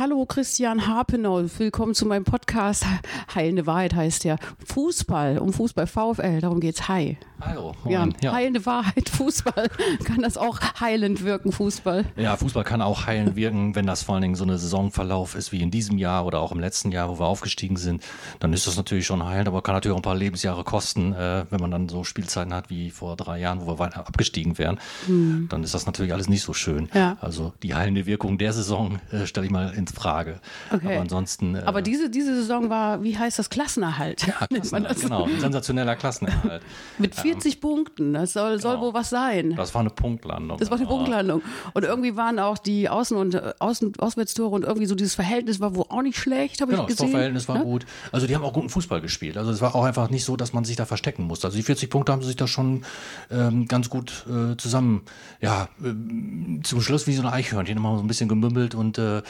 Hallo Christian Harpenau, willkommen zu meinem Podcast. Heilende Wahrheit heißt ja Fußball, um Fußball VfL, darum geht's. Hi. Hallo. Ja. Ja. heilende Wahrheit, Fußball. Kann das auch heilend wirken, Fußball? ja, Fußball kann auch heilend wirken, wenn das vor allen Dingen so eine Saisonverlauf ist wie in diesem Jahr oder auch im letzten Jahr, wo wir aufgestiegen sind. Dann ist das natürlich schon heilend, aber kann natürlich auch ein paar Lebensjahre kosten, äh, wenn man dann so Spielzeiten hat wie vor drei Jahren, wo wir weiter abgestiegen wären. Dann ist das natürlich alles nicht so schön. Ja. Also die heilende Wirkung der Saison äh, stelle ich mal ins Frage. Okay. Aber ansonsten. Äh, Aber diese, diese Saison war, wie heißt das, Klassenerhalt? ja, Klassenerhalt, das. genau, ein sensationeller Klassenerhalt. Mit 40 Punkten, das soll, soll Genau. wohl was sein. Das war eine Punktlandung. Das war eine Aber- Punktlandung. Und irgendwie waren auch die Außen- und äh, Außen Auswärtstore und irgendwie so dieses Verhältnis war wohl auch nicht schlecht, habe Genau, ich das gesehen. Torverhältnis war Ne? gut. Also die haben auch guten Fußball gespielt. Also es war auch einfach nicht so, dass man sich da verstecken musste. Also die 40 Punkte haben sie sich da schon ähm, ganz gut äh, zusammen, ja, ähm, zum Schluss wie so ein Eichhörnchen immer so ein bisschen gemümmelt und äh,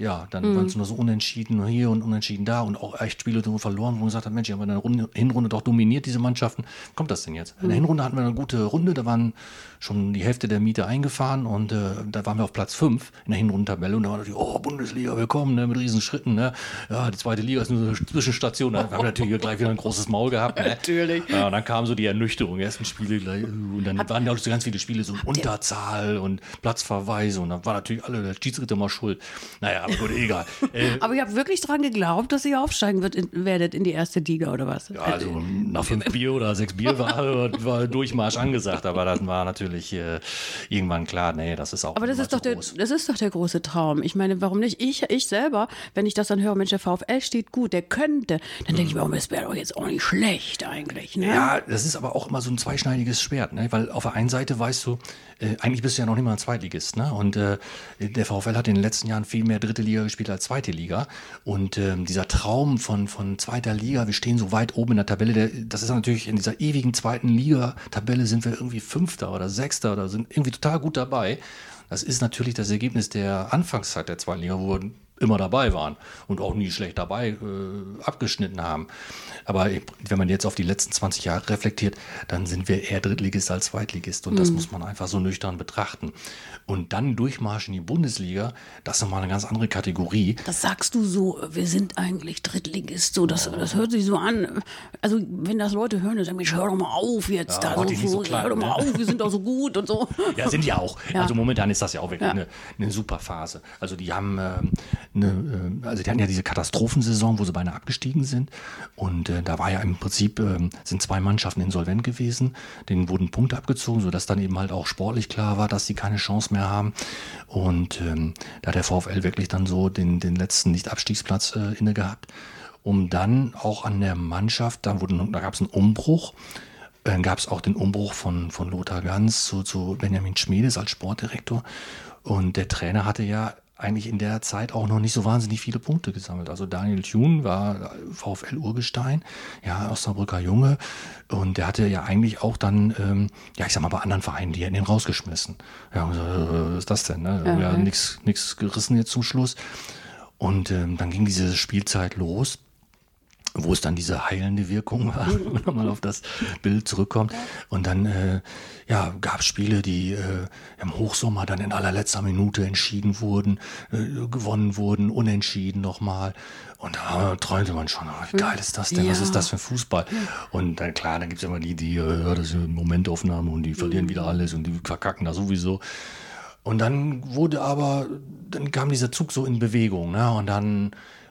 ja, dann Mhm. waren es nur so unentschieden hier und unentschieden da und auch echt Spiele wir verloren, wo man gesagt hat, Mensch, haben in der Runde, Hinrunde doch dominiert, diese Mannschaften. Kommt das denn jetzt? In der Mhm. Hinrunde hatten wir eine gute Runde, da waren schon die Hälfte der Miete eingefahren und äh, da waren wir auf Platz 5 in der Hinrundentabelle und da war natürlich, oh, Bundesliga, willkommen, ne, mit riesen Schritten, ne? Ja, die zweite Liga ist nur so eine Zwischenstation. Da haben wir natürlich gleich wieder ein großes Maul gehabt. Ne? Natürlich. Ja, und dann kam so die Ernüchterung, die ersten Spiele gleich, äh, und dann waren ja auch so ganz viele Spiele so Unterzahl und Platzverweise und dann war natürlich alle der Schiedsrichter mal schuld. Naja, aber gut, egal. Äh, Aber ihr habt wirklich dran geglaubt, dass ihr aufsteigen wird in, werdet in die erste Liga oder was? Ja, also nach fünf Bier oder sechs Bier war, war Durchmarsch angesagt, aber dann war natürlich äh, irgendwann klar, nee, das ist auch Aber das ist, doch der, groß. das ist doch der große Traum. Ich meine, warum nicht? Ich, ich selber, wenn ich das dann höre, Mensch, der VfL steht gut, der könnte, dann denke ich mir, oh, das wäre doch jetzt auch nicht schlecht eigentlich. Ne? Ja, das ist aber auch immer so ein zweischneidiges Schwert, ne? weil auf der einen Seite weißt du, äh, eigentlich bist du ja noch nicht mal ein Zweitligist, ne? und äh, der VfL hat in den letzten Jahren viel mehr dritte Liga gespielt als zweite Liga und ähm, dieser Traum von, von zweiter Liga, wir stehen so weit oben in der Tabelle, der, das ist natürlich in dieser ewigen zweiten Liga-Tabelle sind wir irgendwie Fünfter oder Sechster oder sind irgendwie total gut dabei. Das ist natürlich das Ergebnis der Anfangszeit der zweiten Liga, wo wir immer dabei waren und auch nie schlecht dabei äh, abgeschnitten haben. Aber wenn man jetzt auf die letzten 20 Jahre reflektiert, dann sind wir eher Drittligist als Zweitligist und das muss man einfach so nüchtern betrachten. Und dann Durchmarsch in die Bundesliga, das ist nochmal eine ganz andere Kategorie. Das sagst du so, wir sind eigentlich Drittligist, so, das, das hört sich so an. Also, wenn das Leute hören, dann sagen, Mensch, hör doch mal auf jetzt da, mach so, so klein, hör doch mal ne? auf, wir sind doch so gut und so. Ja, sind ja auch. Ja. Also momentan ist das ja auch wirklich Ja. eine, eine super Phase. Also die haben ähm, eine, äh, also die hatten ja diese Katastrophensaison, wo sie beinahe abgestiegen sind. Und äh, da war ja im Prinzip, ähm, sind zwei Mannschaften insolvent gewesen. Denen wurden Punkte abgezogen, sodass dann eben halt auch sportlich klar war, dass sie keine Chance mehr haben. Und ähm, da hat der VfL wirklich dann so den, den letzten Nicht-Abstiegsplatz äh, inne gehabt. Um dann auch an der Mannschaft, da, da gab es einen Umbruch. Dann gab es auch den Umbruch von, von Lothar Ganz zu, zu Benjamin Schmiedes als Sportdirektor. Und der Trainer hatte ja eigentlich in der Zeit auch noch nicht so wahnsinnig viele Punkte gesammelt. Also Daniel Thun war VfL Urgestein, ja, Osnabrücker Junge. Und der hatte ja eigentlich auch dann, ähm, ja, ich sag mal, bei anderen Vereinen, die hätten ihn rausgeschmissen. Ja, so, äh, was ist das denn? Ne? Ja, nix, nix gerissen jetzt zum Schluss. Und ähm, dann ging diese Spielzeit los wo es dann diese heilende Wirkung war, wenn man mal auf das Bild zurückkommt. Und dann äh, ja, gab es Spiele, die äh, im Hochsommer dann in allerletzter Minute entschieden wurden, äh, gewonnen wurden, unentschieden nochmal. Und da träumte man schon, wie geil ist das denn? Was Ja. ist das für Fußball? Und dann klar, dann gibt es immer die, die, äh, ja, das ist eine Momentaufnahme und die verlieren wieder alles und die verkacken da sowieso. Und dann wurde aber, dann kam dieser Zug so in Bewegung, ne? Und dann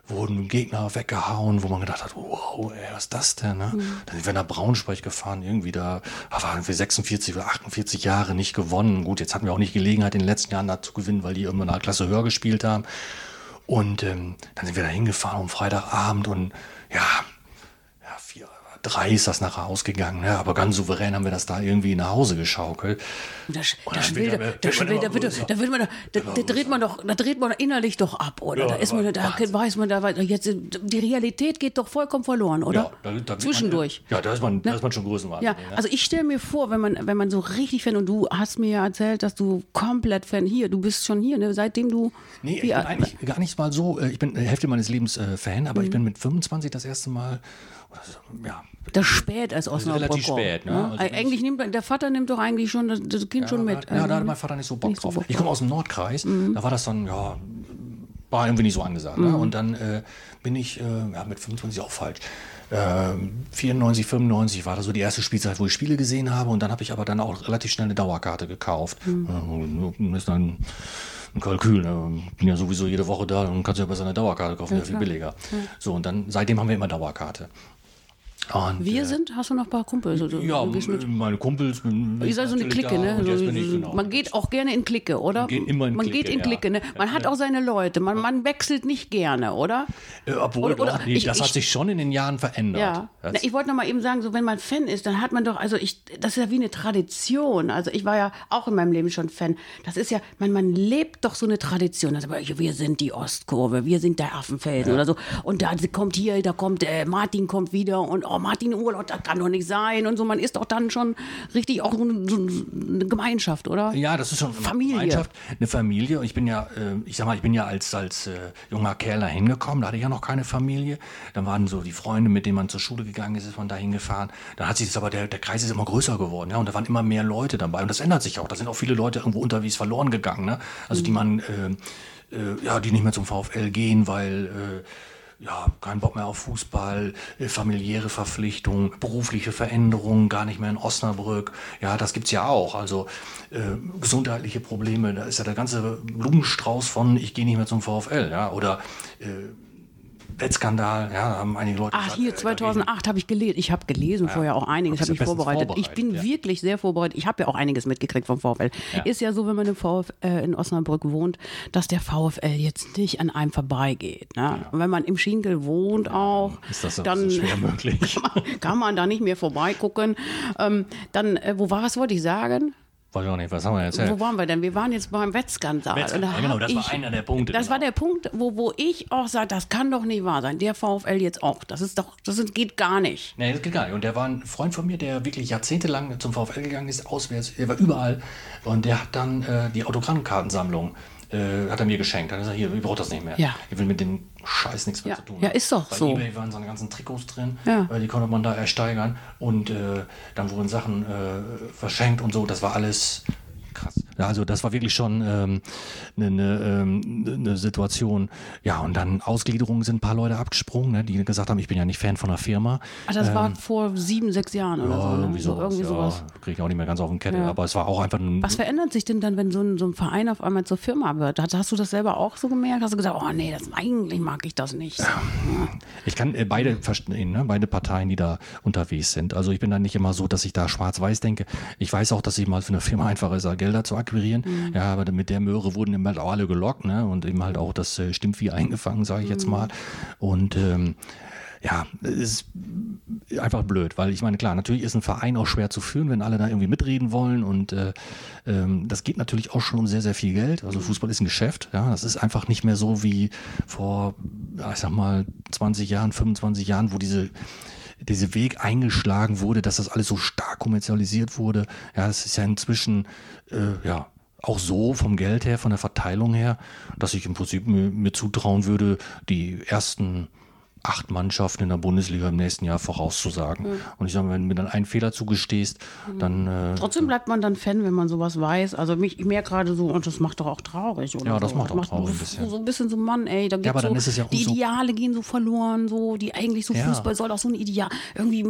wurden Gegner weggehauen, wo man gedacht hat, wow, ey, was ist das denn? Ne? Dann sind wir nach Braunschweig gefahren, irgendwie da waren wir 46 oder 48 Jahre nicht gewonnen. Gut, jetzt hatten wir auch nicht Gelegenheit, in den letzten Jahren da zu gewinnen, weil die irgendwann in einer Klasse höher gespielt haben. Und ähm, dann sind wir da hingefahren am Freitagabend und ja, drei ist das nachher ausgegangen, ne? aber ganz souverän haben wir das da irgendwie nach Hause geschaukelt. Da, will, da, da, will, da, da wird man, da, da, da dreht man doch, da dreht man innerlich doch ab, oder? Ja, da ist man, da Wahnsinn. weiß man, da jetzt die Realität geht doch vollkommen verloren, oder? Ja, da, Zwischendurch. Man, ja, da ist man, da ist man schon Ja, Größenwahnsinnig. ne? also ich stelle mir vor, wenn man, wenn man so richtig Fan und du hast mir ja erzählt, dass du komplett Fan hier, du bist schon hier, ne? seitdem du. Nee, ich bin eigentlich gar nicht mal so, äh, ich bin äh, Hälfte meines Lebens äh, Fan, aber Mhm. ich bin mit 25 das erste Mal, ja, das spät als Osnabrücker. relativ spät, ne? Also eigentlich nimmt der Vater nimmt doch eigentlich schon das, das Kind schon da, mit. Ja, da Also, hatte mein Vater nicht so Bock nicht so drauf. Bock ich komme aus dem Nordkreis, da war das dann, ja, war irgendwie nicht so angesagt. Ne? Und dann äh, bin ich, äh, ja, mit 25 auch falsch. Äh, 94, 95 war das so die erste Spielzeit, wo ich Spiele gesehen habe. Und dann habe ich aber dann auch relativ schnell eine Dauerkarte gekauft. Mhm. ist dann ein Kalkül. Ne? Bin ja sowieso jede Woche da und kannst ja besser eine Dauerkarte kaufen, ja, viel billiger. So, und dann seitdem haben wir immer Dauerkarte. Und, Wir äh, sind, hast du noch ein paar Kumpels? Also, ja, meine Kumpels. Ihr seid so eine Clique, ne? So, genau. Man geht auch gerne in Clique, oder? geht immer in man Clique, geht in ja. Clique, ne? Man hat auch seine Leute. Man, man wechselt nicht gerne, oder? Äh, obwohl, Oder- oder- ich- das hat ich- sich schon in den Jahren verändert. Ja. Na, ich wollte noch mal eben sagen, so wenn man Fan ist, dann hat man doch, also ich, das ist ja wie eine Tradition. Also ich war ja auch in meinem Leben schon Fan. Das ist ja, man, man lebt doch so eine Tradition. Also wir sind die Ostkurve, wir sind der Affenfelsen oder so. Und da kommt hier, da kommt äh, Martin kommt wieder und oh Martin Urlaub, das kann doch nicht sein und so. Man ist doch dann schon richtig auch so eine, Gemeinschaft, oder? ja, das ist schon eine Familie. Gemeinschaft, eine Familie. Und ich bin ja, äh, ich sag mal, ich bin ja als, als äh, junger Kerl da hingekommen, da hatte ich ja noch keine Familie. Dann waren so die Freunde, mit denen man zur Schule gegangen ist, ist man da hingefahren. Dann hat sich das aber, der, der Kreis ist immer größer geworden, ja, und da waren immer mehr Leute dabei. Und das ändert sich auch. Da sind auch viele Leute irgendwo unterwegs verloren gegangen, ne? Also Mhm. die man, äh, äh, ja, die nicht mehr zum VfL gehen, weil, äh, ja, kein Bock mehr auf Fußball, äh, familiäre Verpflichtungen, berufliche Veränderungen, gar nicht mehr in Osnabrück. Ja, das gibt's ja auch. Also äh, gesundheitliche Probleme, da ist ja der ganze Blumenstrauß von ich gehe nicht mehr zum VfL, ja, oder äh, Wettskandal, ja, haben einige Leute Ach, gesagt, hier äh, 2008 habe ich gelesen. Ich habe gelesen vorher auch einiges, habe ja mich vorbereitet. bestens Ich bin vorbereitet, ja. wirklich sehr vorbereitet. Ich habe ja auch einiges mitgekriegt vom VfL. Ja. Ist ja so, wenn man im VfL, äh, in Osnabrück wohnt, dass der VfL jetzt nicht an einem vorbeigeht. Ne? Und wenn man im Schinkel wohnt auch, Ist das dann schwer möglich? kann, man, kann man da nicht mehr vorbeigucken. Ähm, dann, äh, wo war es, wollte ich sagen? Weiß ich auch nicht, was haben wir jetzt? Wo waren wir denn? Wir waren jetzt beim Wettskandal. Wettskandal, da genau, das war einer der Punkte, Das genau. war der Punkt, wo, wo ich auch sage, das kann doch nicht wahr sein. Der VfL jetzt auch. Das ist doch, das geht gar nicht. Nee, das geht gar nicht. Und der war ein Freund von mir, der wirklich jahrzehntelang zum VfL gegangen ist, auswärts, der war überall. Und der hat dann äh, die Autogrammkartensammlung, äh, hat er mir geschenkt. Dann hat er gesagt, hier, ich brauche das nicht mehr. Ja. Ich will mit dem Scheiß nichts mehr Ja. zu tun Ja, ist doch Bei so. eBay waren seine ganzen Trikots drin, Ja. äh, die konnte man da ersteigern. Und äh, dann wurden Sachen äh, verschenkt und so. Das war alles krass. Also das war wirklich schon ähm, eine, eine, ähm, eine Situation. Ja, und dann Ausgliederungen sind ein paar Leute abgesprungen, ne, die gesagt haben, ich bin ja nicht Fan von der Firma. Ach, das war vor sieben, sechs Jahren oder so. Ja, Ne? irgendwie so, sowas. irgendwie sowas. Ja, kriege ich auch nicht mehr ganz auf den Kette. Ja. Aber es war auch einfach ein. Was verändert sich denn dann, wenn so ein, so ein Verein auf einmal zur Firma wird? Hast, hast du das selber auch so gemerkt? Hast du gesagt, oh nee, das, eigentlich mag ich das nicht. Ich kann äh, beide verstehen, ne? beide Parteien, die da unterwegs sind. Also ich bin da nicht immer so, dass ich da schwarz-weiß denke. Ich weiß auch, dass ich mal für eine Firma einfacher ist, Gelder zu akquirieren. Ja, aber mit der Möhre wurden eben halt auch alle gelockt, ne? Und eben halt auch das äh, Stimmvieh eingefangen, sage ich jetzt mal. Und ähm, ja, es ist einfach blöd, weil ich meine, klar, natürlich ist ein Verein auch schwer zu führen, wenn alle da irgendwie mitreden wollen und äh, ähm, das geht natürlich auch schon um sehr, sehr viel Geld. Also Fußball ist ein Geschäft, ja, das ist einfach nicht mehr so wie vor, ich sag mal, 20 Jahren, 25 Jahren, wo diese dieser Weg eingeschlagen wurde, dass das alles so stark kommerzialisiert wurde. Ja, das ist ja inzwischen, äh, ja, auch so vom Geld her, von der Verteilung her, dass ich im Prinzip mir, mir zutrauen würde, die ersten acht Mannschaften in der Bundesliga im nächsten Jahr vorauszusagen. Und ich sage, wenn du mir dann einen Fehler zugestehst, dann äh, Trotzdem bleibt man dann Fan, wenn man sowas weiß. Also mich, ich merke gerade so, und das macht doch auch traurig, oder? Ja, das so. macht auch traurig ein so, bisschen. So ein bisschen so, Mann, ey, da geht aber so, dann ist es ja auch die so- Ideale gehen so verloren, so, die eigentlich so Ja. Fußball soll auch so ein Ideal, irgendwie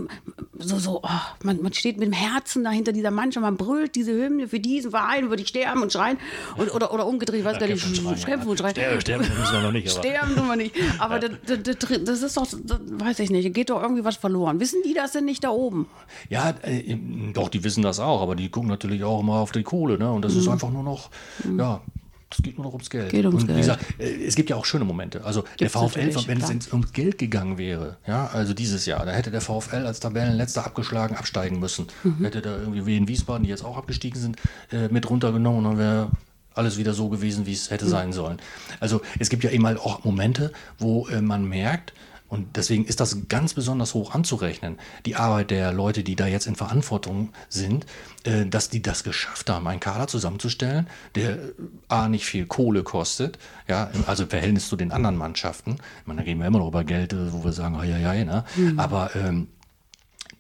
so, so, oh, man, man steht mit dem Herzen dahinter dieser Mannschaft, man brüllt diese Hymne, für diesen Verein würde ich sterben und schreien, und, oder, oder umgedreht, ich weiß gar nicht, kämpfen ja. und schreien. Sterben, sterben müssen wir noch nicht, aber- Sterben tun wir nicht. Aber das, das, das, das ist doch, das, weiß ich nicht, geht doch irgendwie was verloren. Wissen die das denn nicht da oben? Ja, äh, doch, die wissen das auch, aber die gucken natürlich auch immer auf die Kohle, ne? Und das ist einfach nur noch, ja, das geht nur noch ums Geld. Mhm. Geht ums und Geld. Wie gesagt, äh, es gibt ja auch schöne Momente. Also der Gibt's VfL, natürlich, wenn es ums Geld gegangen wäre, ja, also dieses Jahr, da hätte der VfL als Tabellenletzter abgeschlagen, absteigen müssen. Mhm. Hätte da irgendwie wie in Wiesbaden, die jetzt auch abgestiegen sind, äh, mit runtergenommen und dann wäre alles wieder so gewesen, wie es hätte Mhm. sein sollen. Also es gibt ja eben halt auch Momente, wo äh, man merkt, und deswegen ist das ganz besonders hoch anzurechnen, die Arbeit der Leute, die da jetzt in Verantwortung sind, äh, dass die das geschafft haben, einen Kader zusammenzustellen, der äh, A nicht viel Kohle kostet, ja, also im Verhältnis zu den anderen Mannschaften. Ich meine, da reden wir immer noch über Geld, äh, wo wir sagen, ja, ja, ne? Aber ähm,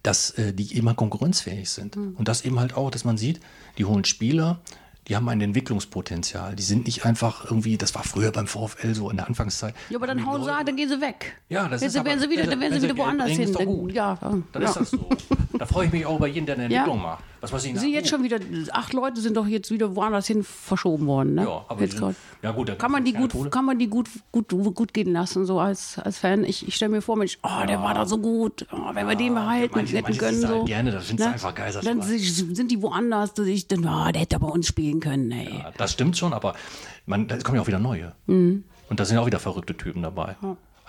dass die immer konkurrenzfähig sind. Und das eben halt auch, dass man sieht, die holen Spieler, die haben ein Entwicklungspotenzial. Die sind nicht einfach irgendwie, das war früher beim VfL so in der Anfangszeit. Ja, aber dann hauen sie, dann gehen sie weg. Ja, das Jetzt ist werden aber- sie wieder, ja, dann werden wenn sie sie wieder woanders hin. ist doch gut. Ja, Dann ja. ist das so. Da freue ich mich auch über jeden, der eine Entwicklung macht. Was weiß ich Sie jetzt schon wieder, acht Leute sind doch jetzt wieder woanders hin verschoben worden, ne? Ja, aber jetzt sind, ja gut, Kann man die gut, kann man die gut, gut, gut gehen lassen, so als, als Fan? Ich, ich stelle mir vor, Mensch, oh, der war da so gut, oh, wenn wir den behalten, manche- hätten können, halt so. gerne, das findest du einfach geil, Dann sind die woanders, dass ich dann, oh, der hätte bei uns spielen können, ey. Ja, das stimmt schon, aber man, da kommen ja auch wieder neue. Mhm. Und da sind ja auch wieder verrückte Typen dabei.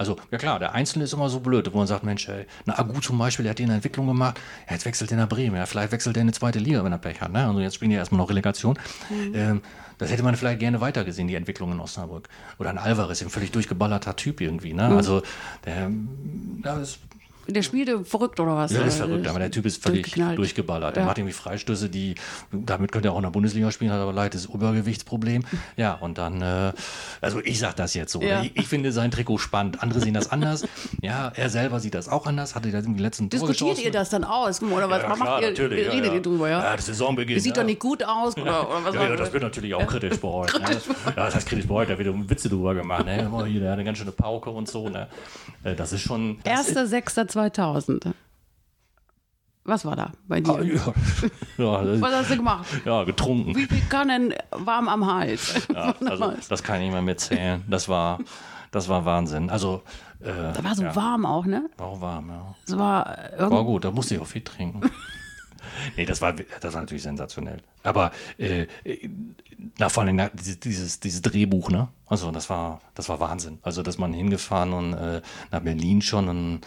Also, ja klar, der Einzelne ist immer so blöd, wo man sagt, Mensch, ey, na Agu zum Beispiel, der hat hier eine Entwicklung gemacht, ja, jetzt wechselt er nach Bremen, ja, vielleicht wechselt er in die zweite Liga, wenn er Pech hat. Ne? Also jetzt spielen die erstmal noch Relegation. Mhm. Ähm, das hätte man vielleicht gerne weitergesehen, die Entwicklung in Osnabrück. Oder ein Alvarez, ein völlig durchgeballerter Typ irgendwie. Mhm. Ne? Also, der, ist Der spielte verrückt oder was? Ja, ist Oder verrückt, aber der Typ ist völlig durchgeknallt. durchgeballert. Der Ja. macht irgendwie Freistöße, die, damit könnte er auch in der Bundesliga spielen, hat aber leid, das Übergewichtsproblem. Ja, und dann, äh, also ich sag das jetzt so. Ja. Ich, ich finde sein Trikot spannend. Andere sehen das anders. Ja, er selber sieht das auch anders. Hatte da die letzten Tore Diskutiert ihr das dann aus? Oder was Ja, klar, macht ihr? natürlich. redet ja. ihr drüber, ja? Ja, das Saisonbeginn. Das sieht doch nicht gut aus, oder, oder was Ja, ja, das wird natürlich auch kritisch bei euch. Ne? Ja, das heißt kritisch bei euch, da wird um Witze drüber gemacht. Ne? Immer hier, der hat eine ganz schöne Pauke und so. Ne? Äh, Das ist schon. Das ist, 1.6.2000. Was war da bei dir? Ah, ja, ja, das- Was hast du gemacht? ja, getrunken. Wie viel Kannen warm am Hals? Ja, also das kann ich nicht mehr mitzählen. Das war, das war Wahnsinn. Also, äh, da war so ja, warm auch, ne? war auch warm, ja. Es war War gut, da musste ich auch viel trinken. nee, das war, das war natürlich sensationell. Aber äh, na, vor allem na, dieses, dieses Drehbuch, ne? Also das war, das war Wahnsinn. Also, dass man hingefahren und äh, nach Berlin schon und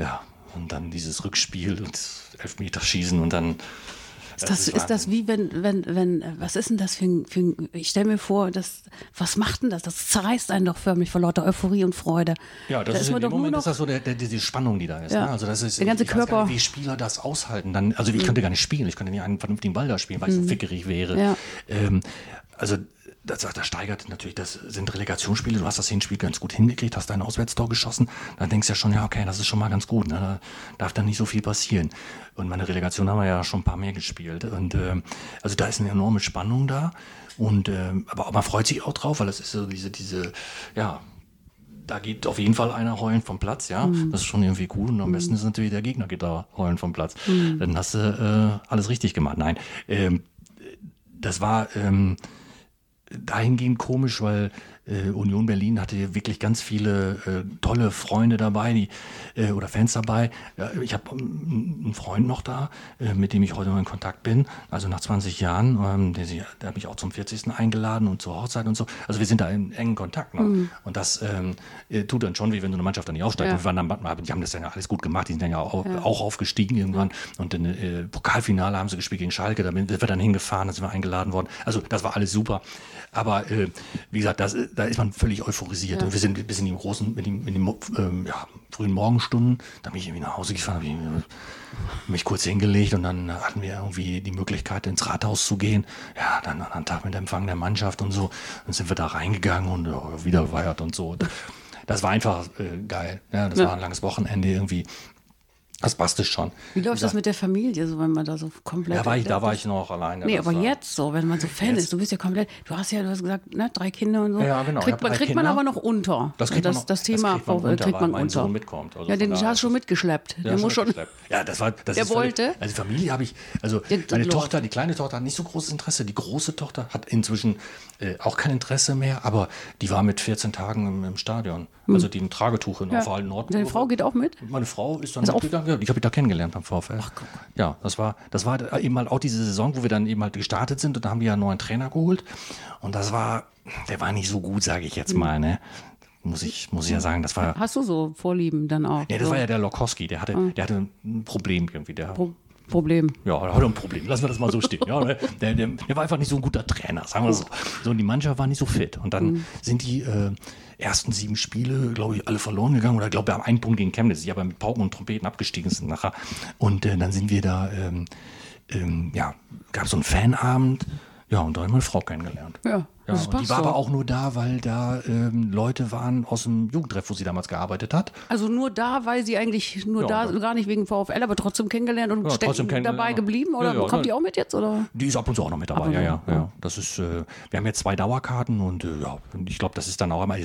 ja, und dann dieses Rückspiel und Elfmeterschießen und dann. Ist das, ist das wie wenn, wenn, wenn, was ist denn das für ein, für ein ich stelle mir vor, das, was macht denn das? Das zerreißt einen doch förmlich vor lauter Euphorie und Freude. Ja, das da ist, in man dem Moment ist das so der, der, diese Spannung, die da ist. Ja. Ne? Also das ist, Der ganze ich gar Körper. Mhm. nicht, wie Spieler das aushalten. Dann, also ich könnte gar nicht spielen, ich könnte nicht einen vernünftigen Ball da spielen, weil ich so fickerig wäre. Ja. Ähm, also das, das steigert natürlich, das sind Relegationsspiele, du hast das Hinspiel ganz gut hingekriegt, hast dein Auswärtstor geschossen, dann denkst du ja schon, ja okay, das ist schon mal ganz gut, ne? da darf dann nicht so viel passieren. Und meine Relegation haben wir ja schon ein paar mehr gespielt und ähm, also da ist eine enorme Spannung da und ähm, aber man freut sich auch drauf, weil es ist so diese, diese, ja, da geht auf jeden Fall einer heulen vom Platz, ja. Das ist schon irgendwie cool. Und am besten ist natürlich der Gegner geht da heulen vom Platz. Dann hast du äh, alles richtig gemacht. Nein, ähm, das war ähm, dahingehend komisch, weil äh, Union Berlin hatte wirklich ganz viele äh, tolle Freunde dabei, die äh, oder Fans dabei. Ja, ich habe ähm, einen Freund noch da, äh, mit dem ich heute noch in Kontakt bin. Also nach 20 Jahren, ähm, der, der hat mich auch zum 40. eingeladen und zur Hochzeit und so. Also wir sind da in engen Kontakt noch. Und das ähm, äh, tut dann schon, wie wenn so eine Mannschaft dann nicht aufsteigt. Ja. Wir waren dann, die haben das dann ja alles gut gemacht. Die sind dann ja auch, auch aufgestiegen irgendwann. Und im äh, Pokalfinale haben sie gespielt gegen Schalke. Da sind wir dann hingefahren, da sind wir eingeladen worden. Also das war alles super. Aber wie gesagt, das, da ist man völlig euphorisiert. Und wir sind bis in die großen, in die, in die ähm, ja, frühen Morgenstunden. Da bin ich irgendwie nach Hause gefahren, habe ich mich kurz hingelegt und dann hatten wir irgendwie die Möglichkeit, ins Rathaus zu gehen. Ja, dann an einem Tag mit Empfang der Mannschaft und so. Dann sind wir da reingegangen und ja, wieder gefeiert und so. Das war einfach äh, geil. Ja, das Ja. war ein langes Wochenende irgendwie. Das passte schon. wie läuft das mit der Familie, so wenn man da so komplett. Ja, war ich, da war ich noch alleine. Nee, Das aber war- jetzt so, wenn man so Fan ist, du bist ja komplett, du hast ja, du hast gesagt, ne, drei Kinder und so. Ja, genau, Kriegt, man, kriegt man aber noch unter. Das kriegt man das, noch- das das Thema kriegt man VfL unter, kriegt man unter. Mitkommt. Also ja, den hast du schon das- mitgeschleppt. Ja, Der muss schon. Ja, das war. Das Der ist völlig- wollte? Also die Familie habe ich. Also Der- meine der- Tochter, die kleine Tochter hat nicht so großes Interesse. Die große Tochter hat inzwischen äh, auch kein Interesse mehr. Aber die war mit 14 Tagen im, im Stadion. Also die im Tragetuch in der alten Nord. Deine Frau geht auch mit? Meine Frau ist dann auch- mitgegangen. Ja, ich habe die da kennengelernt beim VfL. Ja, das war, das war eben halt auch diese Saison, wo wir dann eben halt gestartet sind und da haben wir ja einen neuen Trainer geholt. Und das war, der war nicht so gut, sage ich jetzt mal, ne? Muss ich, muss ich ja sagen, das war. Hast du so Vorlieben dann auch? Ja, das so war ja der Lokowski, der hatte, der hatte ein Problem irgendwie. Der, Pro Problem. ja, er hatte ein Problem. Lassen wir das mal so stehen. Ja, ne? der, der, der war einfach nicht so ein guter Trainer, sagen wir so. So, und die Mannschaft war nicht so fit. Und dann sind die äh, ersten sieben Spiele, glaube ich, alle verloren gegangen. Oder glaube, wir haben einen Punkt gegen Chemnitz, die aber mit Pauken und Trompeten abgestiegen sind nachher. Und äh, dann sind wir da, ähm, ähm, ja, gab so einen Fanabend. Ja, und da habe ich meine Frau kennengelernt. Ja. Ja, Das und die war aber doch. auch nur da, weil da ähm, Leute waren aus dem Jugendtreff, wo sie damals gearbeitet hat. Also nur da, weil sie eigentlich nur Ja, da, ja. gar nicht wegen VfL, aber trotzdem kennengelernt und Ja, trotzdem kennengelernt, dabei geblieben? Oder kommt die auch mit jetzt? Oder? Die ist ab und zu auch noch mit dabei, ja, ja, ja. Das ist, äh, wir haben jetzt zwei Dauerkarten und äh, ja, ich glaube, das ist dann auch immer,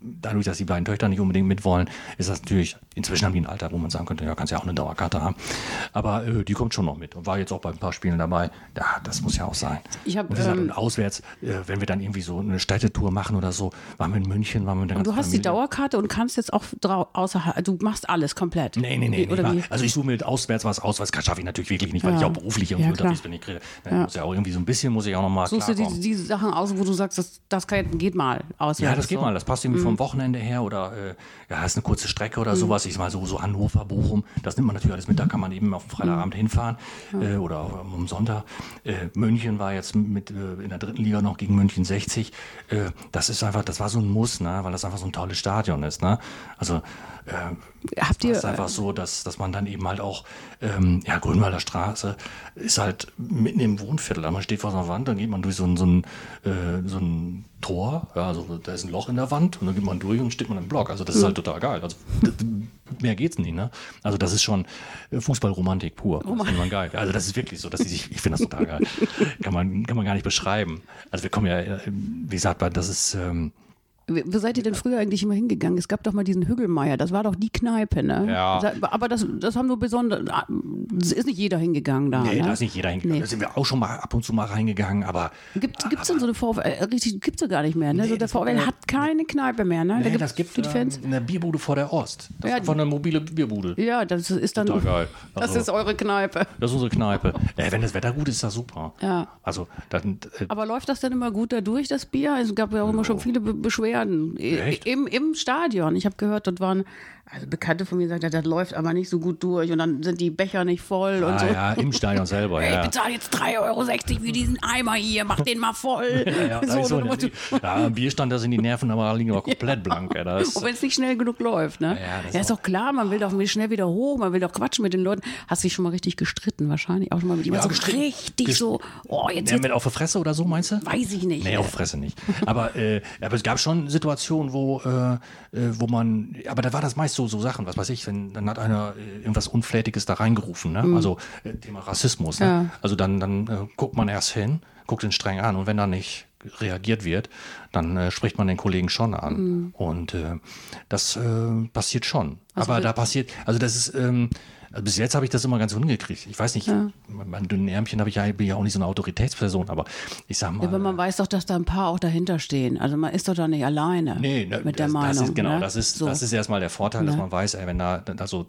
dadurch, dass die beiden Töchter nicht unbedingt mitwollen, ist das natürlich, inzwischen haben die ein Alter, wo man sagen könnte, ja, kannst ja auch eine Dauerkarte haben. Aber äh, die kommt schon noch mit und war jetzt auch bei ein paar Spielen dabei. Ja, das muss ja auch sein. Ich hab, und gesagt, ähm, und auswärts, äh, wenn wir dann irgendwie so eine Städtetour machen oder so, waren wir in München, waren wir mit der Und du hast die Familie. Dauerkarte und kannst jetzt auch außerhalb, du machst alles komplett. Nee, nee, nee. Oder nee also ich suche mir auswärts was aus, was schaffe ich natürlich wirklich nicht, weil Ja. ich auch beruflich irgendwie Ja, unterwegs bin. Ich kriege, ne, muss ja auch irgendwie so ein bisschen, muss ich auch noch mal Suchst du klarkommen. die, die Sachen aus, wo du sagst, das, das kann, geht mal auswärts? Ja, das geht so. mal. Das passt irgendwie vom Wochenende her oder äh, ja, ist eine kurze Strecke oder sowas. Ich mal so, so Hannover, Bochum, das nimmt man natürlich alles mit. Da kann man eben auf dem Freitagabend hinfahren äh, oder am Sonntag. Äh, München war jetzt mit äh, in der dritten Liga noch gegen München 60. Äh, das ist einfach, das war so ein Muss, ne? weil das einfach so ein tolles Stadion ist. Ne? Also äh, Habt ihr, ist einfach so, dass, dass man dann eben halt auch, ähm, ja, Grünwalder Straße ist halt mitten im Wohnviertel. Man steht vor so einer Wand, dann geht man durch so ein, so ein, äh, so ein Tor, ja, also da ist ein Loch in der Wand und dann geht man durch und steht man im Block. Also das ist halt total geil. Also mehr geht's nicht, ne? Also das ist schon äh, Fußballromantik pur. Das findet man geil. Also das ist wirklich so, dass die sich, ich finde das total geil. kann man, kann man gar nicht beschreiben. Also wir kommen ja, äh, wie gesagt, das ist, ähm, wo seid ihr denn früher eigentlich immer hingegangen? Es gab doch mal diesen Hügelmeier, das war doch die Kneipe, ne? Ja. Da- Aber das, das haben nur besondere, es ist nicht jeder hingegangen da. nee, ne? da ist nicht jeder hingegangen. Nee. Da sind wir auch schon mal ab und zu mal reingegangen, aber Gibt es denn so eine VfL? äh, Richtig, gibt es gar nicht mehr. Ne? so der VfL hat keine Kneipe mehr. Ne? da Nee, gibt's das gibt für die Fans. ähm, eine Bierbude vor der Ost. Das Ja, ist einfach eine mobile Bierbude. Ja, das ist dann. Total geil. Das Also- ist eure Kneipe. Das ist unsere Kneipe. Äh, wenn das Wetter gut ist, ist das super. Ja. Also, dann, äh, Aber läuft das denn immer gut da durch, das Bier? Es gab ja auch immer schon viele Be Beschwerden. I- Echt? Im, Im Stadion. Ich habe gehört, dort waren, also Bekannte von mir sagten, das läuft aber nicht so gut durch und dann sind die Becher nicht voll und ah, so. ja, im Stadion selber, Ich ja. bezahle jetzt 3,60 Euro für diesen Eimer hier, mach den mal voll. Ja, ist so, so, ne, Motto. ja, am Bierstand, da sind die Nerven aber liegen aber komplett blank. Ey, da ist, Und wenn es nicht schnell genug läuft, ne? Ja, Ja, das ist ist doch klar, man will doch schnell wieder hoch, man will doch quatschen mit den Leuten. Hast dich schon mal richtig gestritten, wahrscheinlich auch schon mal mit jemandem. so richtig Gest- so, oh, jetzt, ja, jetzt mit auf der Fresse oder so, meinst du? weiß ich nicht. Nee, auf die Fresse nicht. Aber, äh, aber es gab schon Situationen, wo, äh, äh, wo man, aber da war das meist so, so Sachen, was weiß ich, wenn, dann hat einer äh, irgendwas Unflätiges da reingerufen, ne? Also äh, Thema Rassismus. Ne? Ja. Also dann, dann äh, guckt man erst hin, guckt ihn streng an und wenn da nicht reagiert wird, dann äh, spricht man den Kollegen schon an. Und äh, das passiert schon. aber da passiert, also das ist, ähm, also bis jetzt habe ich das immer ganz hingekriegt. Ich weiß nicht, mit meinen dünnen Ärmchen habe ich ja, bin ja auch nicht so eine Autoritätsperson, aber ich sag mal. Aber man weiß doch, dass da ein paar auch dahinter stehen. Also man ist doch da nicht alleine Nee, ne, mit der das, Meinung. Das ist, genau, ne? das, ist, so. das ist erstmal der Vorteil, dass man weiß, ey, wenn da, also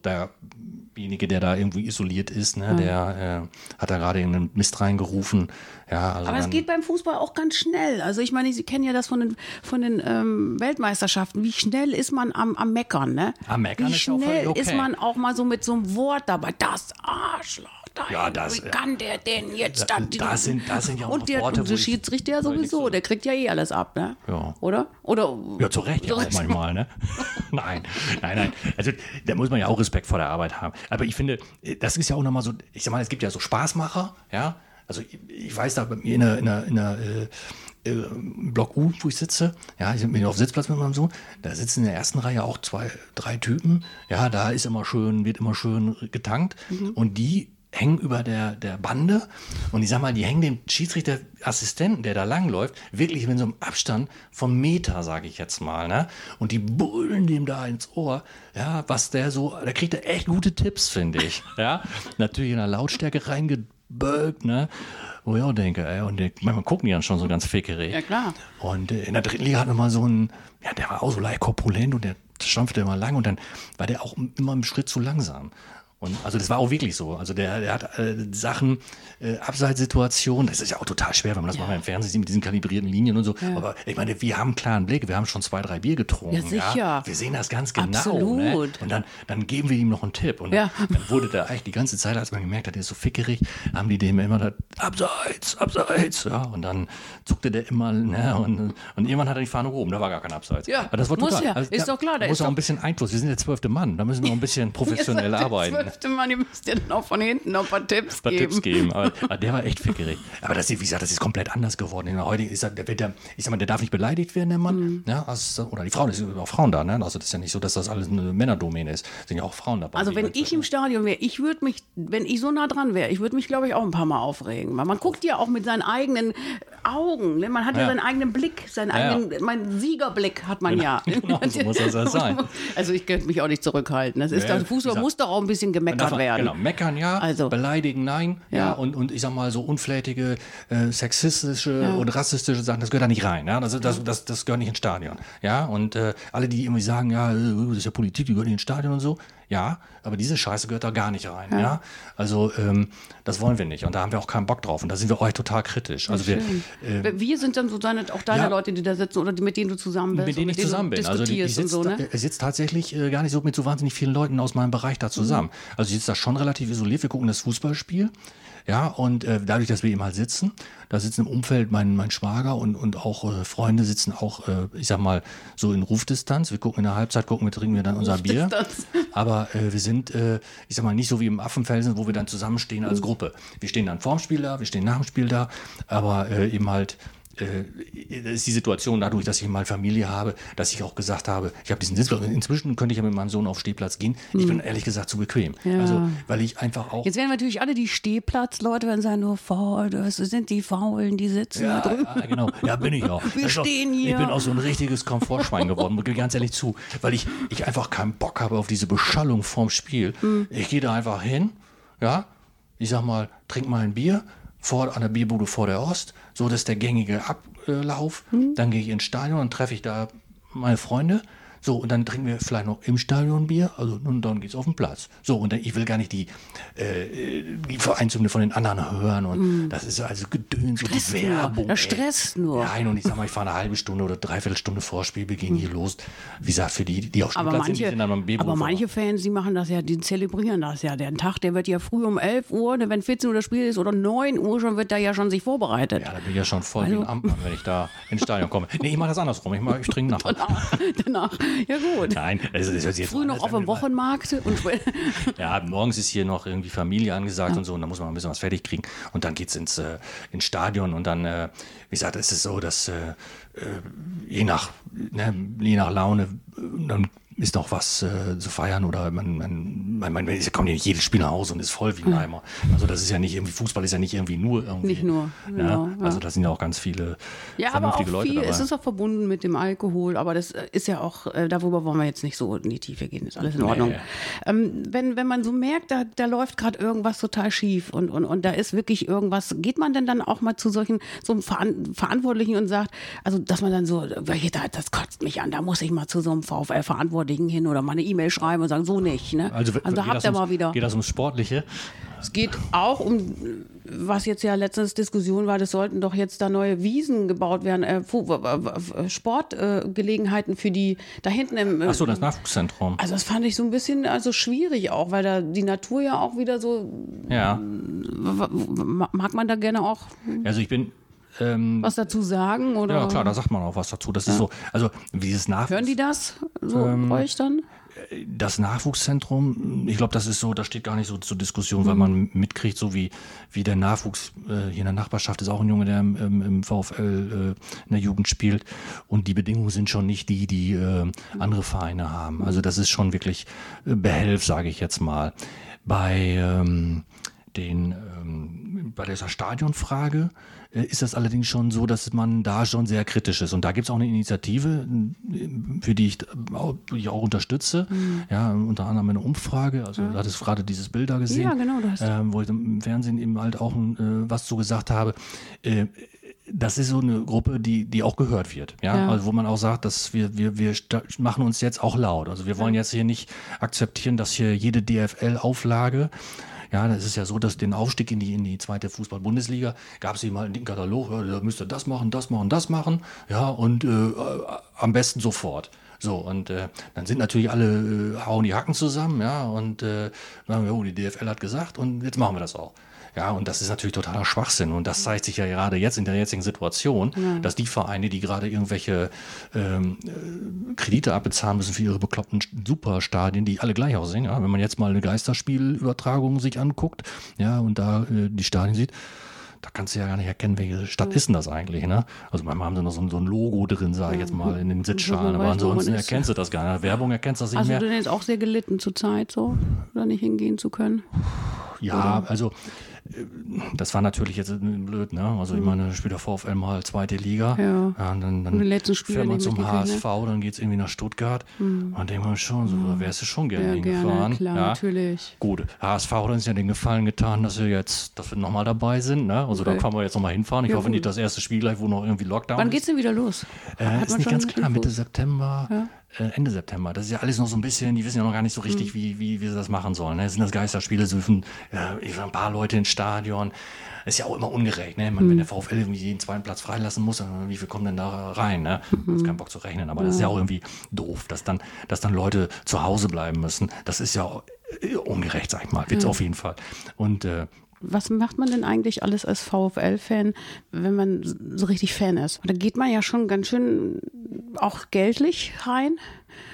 derjenige, der da irgendwie isoliert ist, ne, der äh, hat da gerade irgendeinen Mist reingerufen. Ja, also Aber es geht beim Fußball auch ganz schnell. Also ich meine, Sie kennen ja das von den, von den ähm, Weltmeisterschaften. Wie schnell ist man am, am Meckern, ne? Am Meckern Wie ist schnell okay. ist man auch mal so mit so einem Wort dabei. Das Arschloch. Ja, das- Wie kann der denn jetzt Da- da, da sind- da sind ja auch noch Und der, Worte, und der Schiedsrichter sowieso, so- der kriegt ja eh alles ab, ne? Ja. Oder? Oder? Ja, zu Recht ja auch manchmal, ne? nein, nein, nein. Also da muss man ja auch Respekt vor der Arbeit haben. Aber ich finde, das ist ja auch nochmal so, ich sag mal, es gibt ja so Spaßmacher, ja. Also ich, ich weiß da bei mir in der, in der, in der äh, äh, Block U, wo ich sitze, ja, ich bin auf Sitzplatz mit meinem Sohn, da sitzen in der ersten Reihe auch zwei, drei Typen, ja, da ist immer schön, wird immer schön getankt und die hängen über der, der Bande und ich sag mal, die hängen dem Schiedsrichterassistenten, der da langläuft, wirklich mit so einem Abstand vom Meter, sage ich jetzt mal, ne? Und die brüllen dem da ins Ohr, ja, was der so, da kriegt er echt gute Tipps, finde ich, ja? Natürlich in der Lautstärke reingebölkt, ne? Wo ich auch denke, ey, und manchmal gucken die dann schon so ganz fickerig. Ja, klar. Und äh, in der dritten Liga hatten wir mal so einen, ja, der war auch so leicht korpulent und der stampfte immer lang und dann war der auch immer einen Schritt zu langsam. Und also das war auch wirklich so. Also der, der hat äh, Sachen, äh, Abseitssituationen, das ist ja auch total schwer, wenn man das mal im Fernsehen sieht mit diesen kalibrierten Linien und so. Aber ich meine, wir haben einen klaren Blick, wir haben schon zwei, drei Bier getrunken. Ja, sicher. Wir sehen das ganz genau. Absolut. Ne? Und dann, dann geben wir ihm noch einen Tipp. Und Ja. dann wurde der eigentlich die ganze Zeit, als man gemerkt hat, der ist so fickerig, haben die dem immer gesagt, abseits, abseits. Ja, und dann zuckte der immer, ne, und, und irgendwann hat er die Fahne gehoben, da war gar kein Abseits. Ja, Aber das war muss total. ja. Ist da doch klar, da muss ist auch ein bisschen Einfluss. Wir sind der zwölfte Mann, da müssen wir noch ein bisschen professionell arbeiten. Müsste man, ihr müsst ja dann auch von hinten noch ein paar Tipps ein paar geben. Tipps geben. Aber, aber der war echt fickerig. Aber das, ist, wie gesagt, das ist komplett anders geworden. In der heutigen ist er, der, wird der, ich sag mal, der darf nicht beleidigt werden, der Mann. Mhm. Ja, also, oder die Frauen, es sind auch Frauen da. Ne? Also das ist ja nicht so, dass das alles eine Männerdomäne ist. Es sind ja auch Frauen dabei. Also wenn ich im Stadion wäre, ich würde mich, wenn ich so nah dran wäre, ich würde mich, glaube ich, auch ein paar Mal aufregen. Weil man guckt ja auch mit seinen eigenen Augen. Ne? Man hat ja, Ja. seinen eigenen Blick, seinen Ja, ja. eigenen, mein Siegerblick hat man ja. genau, so muss das ja sein. Also ich könnte mich auch nicht zurückhalten. Das ist Ja, Fußball muss doch auch ein bisschen gemeckert darf- werden. Genau, meckern ja, Also. beleidigen nein, ja, Ja. und, und ich sag mal so unflätige, äh, sexistische und rassistische Sachen, das gehört da nicht rein, ja, das, das, das, das gehört nicht ins Stadion, ja, und äh, alle, die irgendwie sagen, ja, äh, das ist ja Politik, die gehört nicht ins Stadion und so, ja, aber diese Scheiße gehört da gar nicht rein, ja, also ähm, das wollen wir nicht und da haben wir auch keinen Bock drauf und da sind wir euch total kritisch, also wir, äh, Wir sind dann so deine, auch deine Ja. Leute, die da sitzen oder die, mit denen du zusammen bist. mit denen ich zusammen du bin. Also ich sitze so, ne? da- sitz tatsächlich äh, gar nicht so mit so wahnsinnig vielen Leuten aus meinem Bereich da zusammen. Mhm. Also ich sitze da schon relativ isoliert. Wir gucken das Fußballspiel. Ja, und äh, dadurch, dass wir eben halt sitzen, da sitzen im Umfeld mein, mein Schwager und, und auch äh, Freunde sitzen auch, äh, ich sag mal, so in Rufdistanz. Wir gucken in der Halbzeit, gucken wir, trinken wir dann unser Bier. Aber äh, wir sind, äh, ich sag mal, nicht so wie im Affenfelsen, wo wir dann zusammenstehen Mhm. als Gruppe. Wir stehen dann vorm Spiel da, wir stehen nach dem Spiel da, aber äh, eben halt ist die Situation dadurch, dass ich mal Familie habe, dass ich auch gesagt habe, ich habe diesen Sitzplatz. Inzwischen könnte ich ja mit meinem Sohn auf Stehplatz gehen. Ich bin ehrlich gesagt zu bequem. Also, weil ich einfach auch. Jetzt werden natürlich alle die Stehplatzleute werden sagen, nur faul, das sind die Faulen, die sitzen Ja, da drüben. ja, genau. Ja, bin ich auch. Wir auch- stehen hier. Ich bin auch so ein richtiges Komfortschwein geworden, ich ganz ehrlich zu. Weil ich, ich einfach keinen Bock habe auf diese Beschallung vorm Spiel. Hm. Ich gehe da einfach hin, ja, ich sag mal, trink mal ein Bier vor, an der Bierbude vor der Ost. So, das ist der gängige Ablauf. Hm. Dann gehe ich ins Stadion und treffe ich da meine Freunde. So, und dann trinken wir vielleicht noch im Stadion Bier, also und dann geht's auf den Platz. So, und dann, ich will gar nicht die, äh, die Vereinzüge von den anderen hören und das ist also Gedöns und die. Werbung. Das stresst nur. Nein, und ich sag mal, ich fahre eine halbe Stunde oder dreiviertel Stunde vor Spielbeginn hier los. Wie gesagt, für die, die auf Spielplatz sind, die manche, sind dann am B-Boot aber manche. Fans, die machen das ja, die zelebrieren das ja. Der Tag, der wird ja früh um 11 Uhr, ne, wenn 14 Uhr das Spiel ist oder 9 Uhr schon, wird da ja schon sich vorbereitet. Ja, da bin ich ja schon voll Also wie ein Amtmann, wenn ich da ins Stadion komme. Nee, ich mache das andersrum. Ich, mach, ich trinke nachher. Danach, danach, ja gut. Nein, also das sich jetzt Früh noch auf dem Wochenmarkt und Ja, morgens ist hier noch irgendwie Familie angesagt und so, und da muss man ein bisschen was fertig kriegen. Und dann geht's ins, äh, ins Stadion und dann, äh, wie gesagt, ist es so, dass äh, äh, je, nach, ne, je nach Laune, äh, dann ist noch was äh, zu feiern oder man, man, man, man es kommt ja nicht jedes Spiel nach Hause und ist voll wie ein Eimer. Also das ist ja nicht irgendwie, Fußball ist ja nicht irgendwie nur irgendwie. Nicht nur, genau, ja, also da sind ja auch ganz viele Ja, aber auch vernünftige Leute viel, dabei. es ist auch verbunden mit dem Alkohol, aber das äh, ist ja auch, äh, darüber wollen wir jetzt nicht so in die Tiefe gehen, ist alles in Ordnung. Nee. Ähm, wenn, wenn man so merkt, da, da läuft gerade irgendwas total schief und, und, und da ist wirklich irgendwas, geht man denn dann auch mal zu solchen so einem Veran Verantwortlichen und sagt, also dass man dann so, welche da, das kotzt mich an, da muss ich mal zu so einem VfL-Verantwortlichen hin oder mal eine E-Mail schreiben und sagen, so nicht. Ne? also, geht habt ihr mal wieder. Geht das ums Sportliche? Es geht auch um, was jetzt ja letztens Diskussion war, das sollten doch jetzt da neue Wiesen gebaut werden, äh, Sportgelegenheiten äh, für die da hinten im. äh, Ach so, das Nachwuchszentrum. also das fand ich so ein bisschen also schwierig auch, weil da die Natur ja auch wieder so Ja, mag man da gerne auch also ich bin ähm, was dazu sagen oder Ja, klar, da sagt man auch was dazu. Das ist so, also dieses Nachwuchs, hören die das so Ähm, euch dann? das Nachwuchszentrum, ich glaube, das ist so, das steht gar nicht so zur Diskussion, Mhm. weil man mitkriegt, so wie, wie der Nachwuchs äh, hier in der Nachbarschaft ist auch ein Junge, der im, im, im VfL äh, in der Jugend spielt. Und die Bedingungen sind schon nicht die, die äh, andere Vereine haben. Also das ist schon wirklich äh, behelf, sage ich jetzt mal. Bei ähm, den ähm, bei dieser Stadionfrage ist das allerdings schon so, dass man da schon sehr kritisch ist. Und da gibt es auch eine Initiative, äh, für die ich, äh, auch- die ich auch unterstütze. Mhm. Ja, unter anderem eine Umfrage. Also du hattest gerade dieses Bild da gesehen, Ja, genau, ähm, wo ich im Fernsehen eben halt auch äh, was zu gesagt habe. Äh, das ist so eine Gruppe, die, die auch gehört wird. Ja? Ja. Also wo man auch sagt, dass wir, wir, wir machen uns jetzt auch laut. Also wir wollen jetzt hier nicht akzeptieren, dass hier jede DFL-Auflage ja, das ist ja so, dass den Aufstieg in die, in die zweite Fußball-Bundesliga gab es eben halt einen Katalog, ja, da müsst ihr das machen, das machen, das machen, ja, und äh, am besten sofort. So, und äh, dann sind natürlich alle, äh, hauen die Hacken zusammen, ja, und äh, sagen, oh, die DFL hat gesagt und jetzt machen wir das auch. Ja, und das ist natürlich totaler Schwachsinn. Und das zeigt sich ja gerade jetzt in der jetzigen Situation, dass die Vereine, die gerade irgendwelche ähm, äh, Kredite abbezahlen müssen für ihre bekloppten Superstadien, die alle gleich aussehen. Ja? Wenn man jetzt mal eine Geisterspielübertragung sich anguckt, ja, und da äh, die Stadien sieht, da kannst du ja gar nicht erkennen, welche Stadt ist denn das eigentlich, ne? Also manchmal haben sie noch so, ein- so ein Logo drin, sage ich jetzt mal, in den Sitzschalen, aber ansonsten erkennst du das gar nicht. Werbung erkennst du das nicht Hast mehr. du denn jetzt auch sehr gelitten zur Zeit, so, da nicht hingehen zu können? Ja, also äh, das war natürlich jetzt blöd, ne? Also ich meine, spielt der VfL mal zweite Liga. Ja. und dann, dann Und letzten Spiele fährt man zum mitgekriegt, ne? HSV, dann geht es irgendwie nach Stuttgart. Und dann denkt man schon, so, da wärst du schon gerne Ja, hingefahren. gerne, klar, ja. natürlich. Gut, HSV hat uns ja den Gefallen getan, dass wir jetzt, dass wir nochmal dabei sind. Ne? Also da Okay. können wir jetzt nochmal hinfahren. Ich Ja, hoffe gut. nicht das erste Spiel gleich, wo noch irgendwie Lockdown Wann ist. geht's denn wieder los? Äh, ist nicht ganz klar, Mitte? September, äh, Ende September. Das ist ja alles noch so ein bisschen, die wissen ja noch gar nicht so richtig, wie, wie, wie sie das machen sollen. Ne? Sind das Geisterspiele, so dürfen äh, ein paar Leute ins Stadion. Ist ja auch immer ungerecht, ne? Man, Wenn Mhm. der VfL irgendwie jeden zweiten Platz freilassen muss, dann wie viel kommen denn da rein? Ne? Mhm. Ist kein Bock zu rechnen, aber das ist ja auch irgendwie doof, dass dann, dass dann Leute zu Hause bleiben müssen. Das ist ja auch, äh, ungerecht, sag ich mal. Wird's auf jeden Fall. Und äh, Was macht man denn eigentlich alles als VfL-Fan, wenn man so richtig Fan ist? Da geht man ja schon ganz schön auch geldlich rein.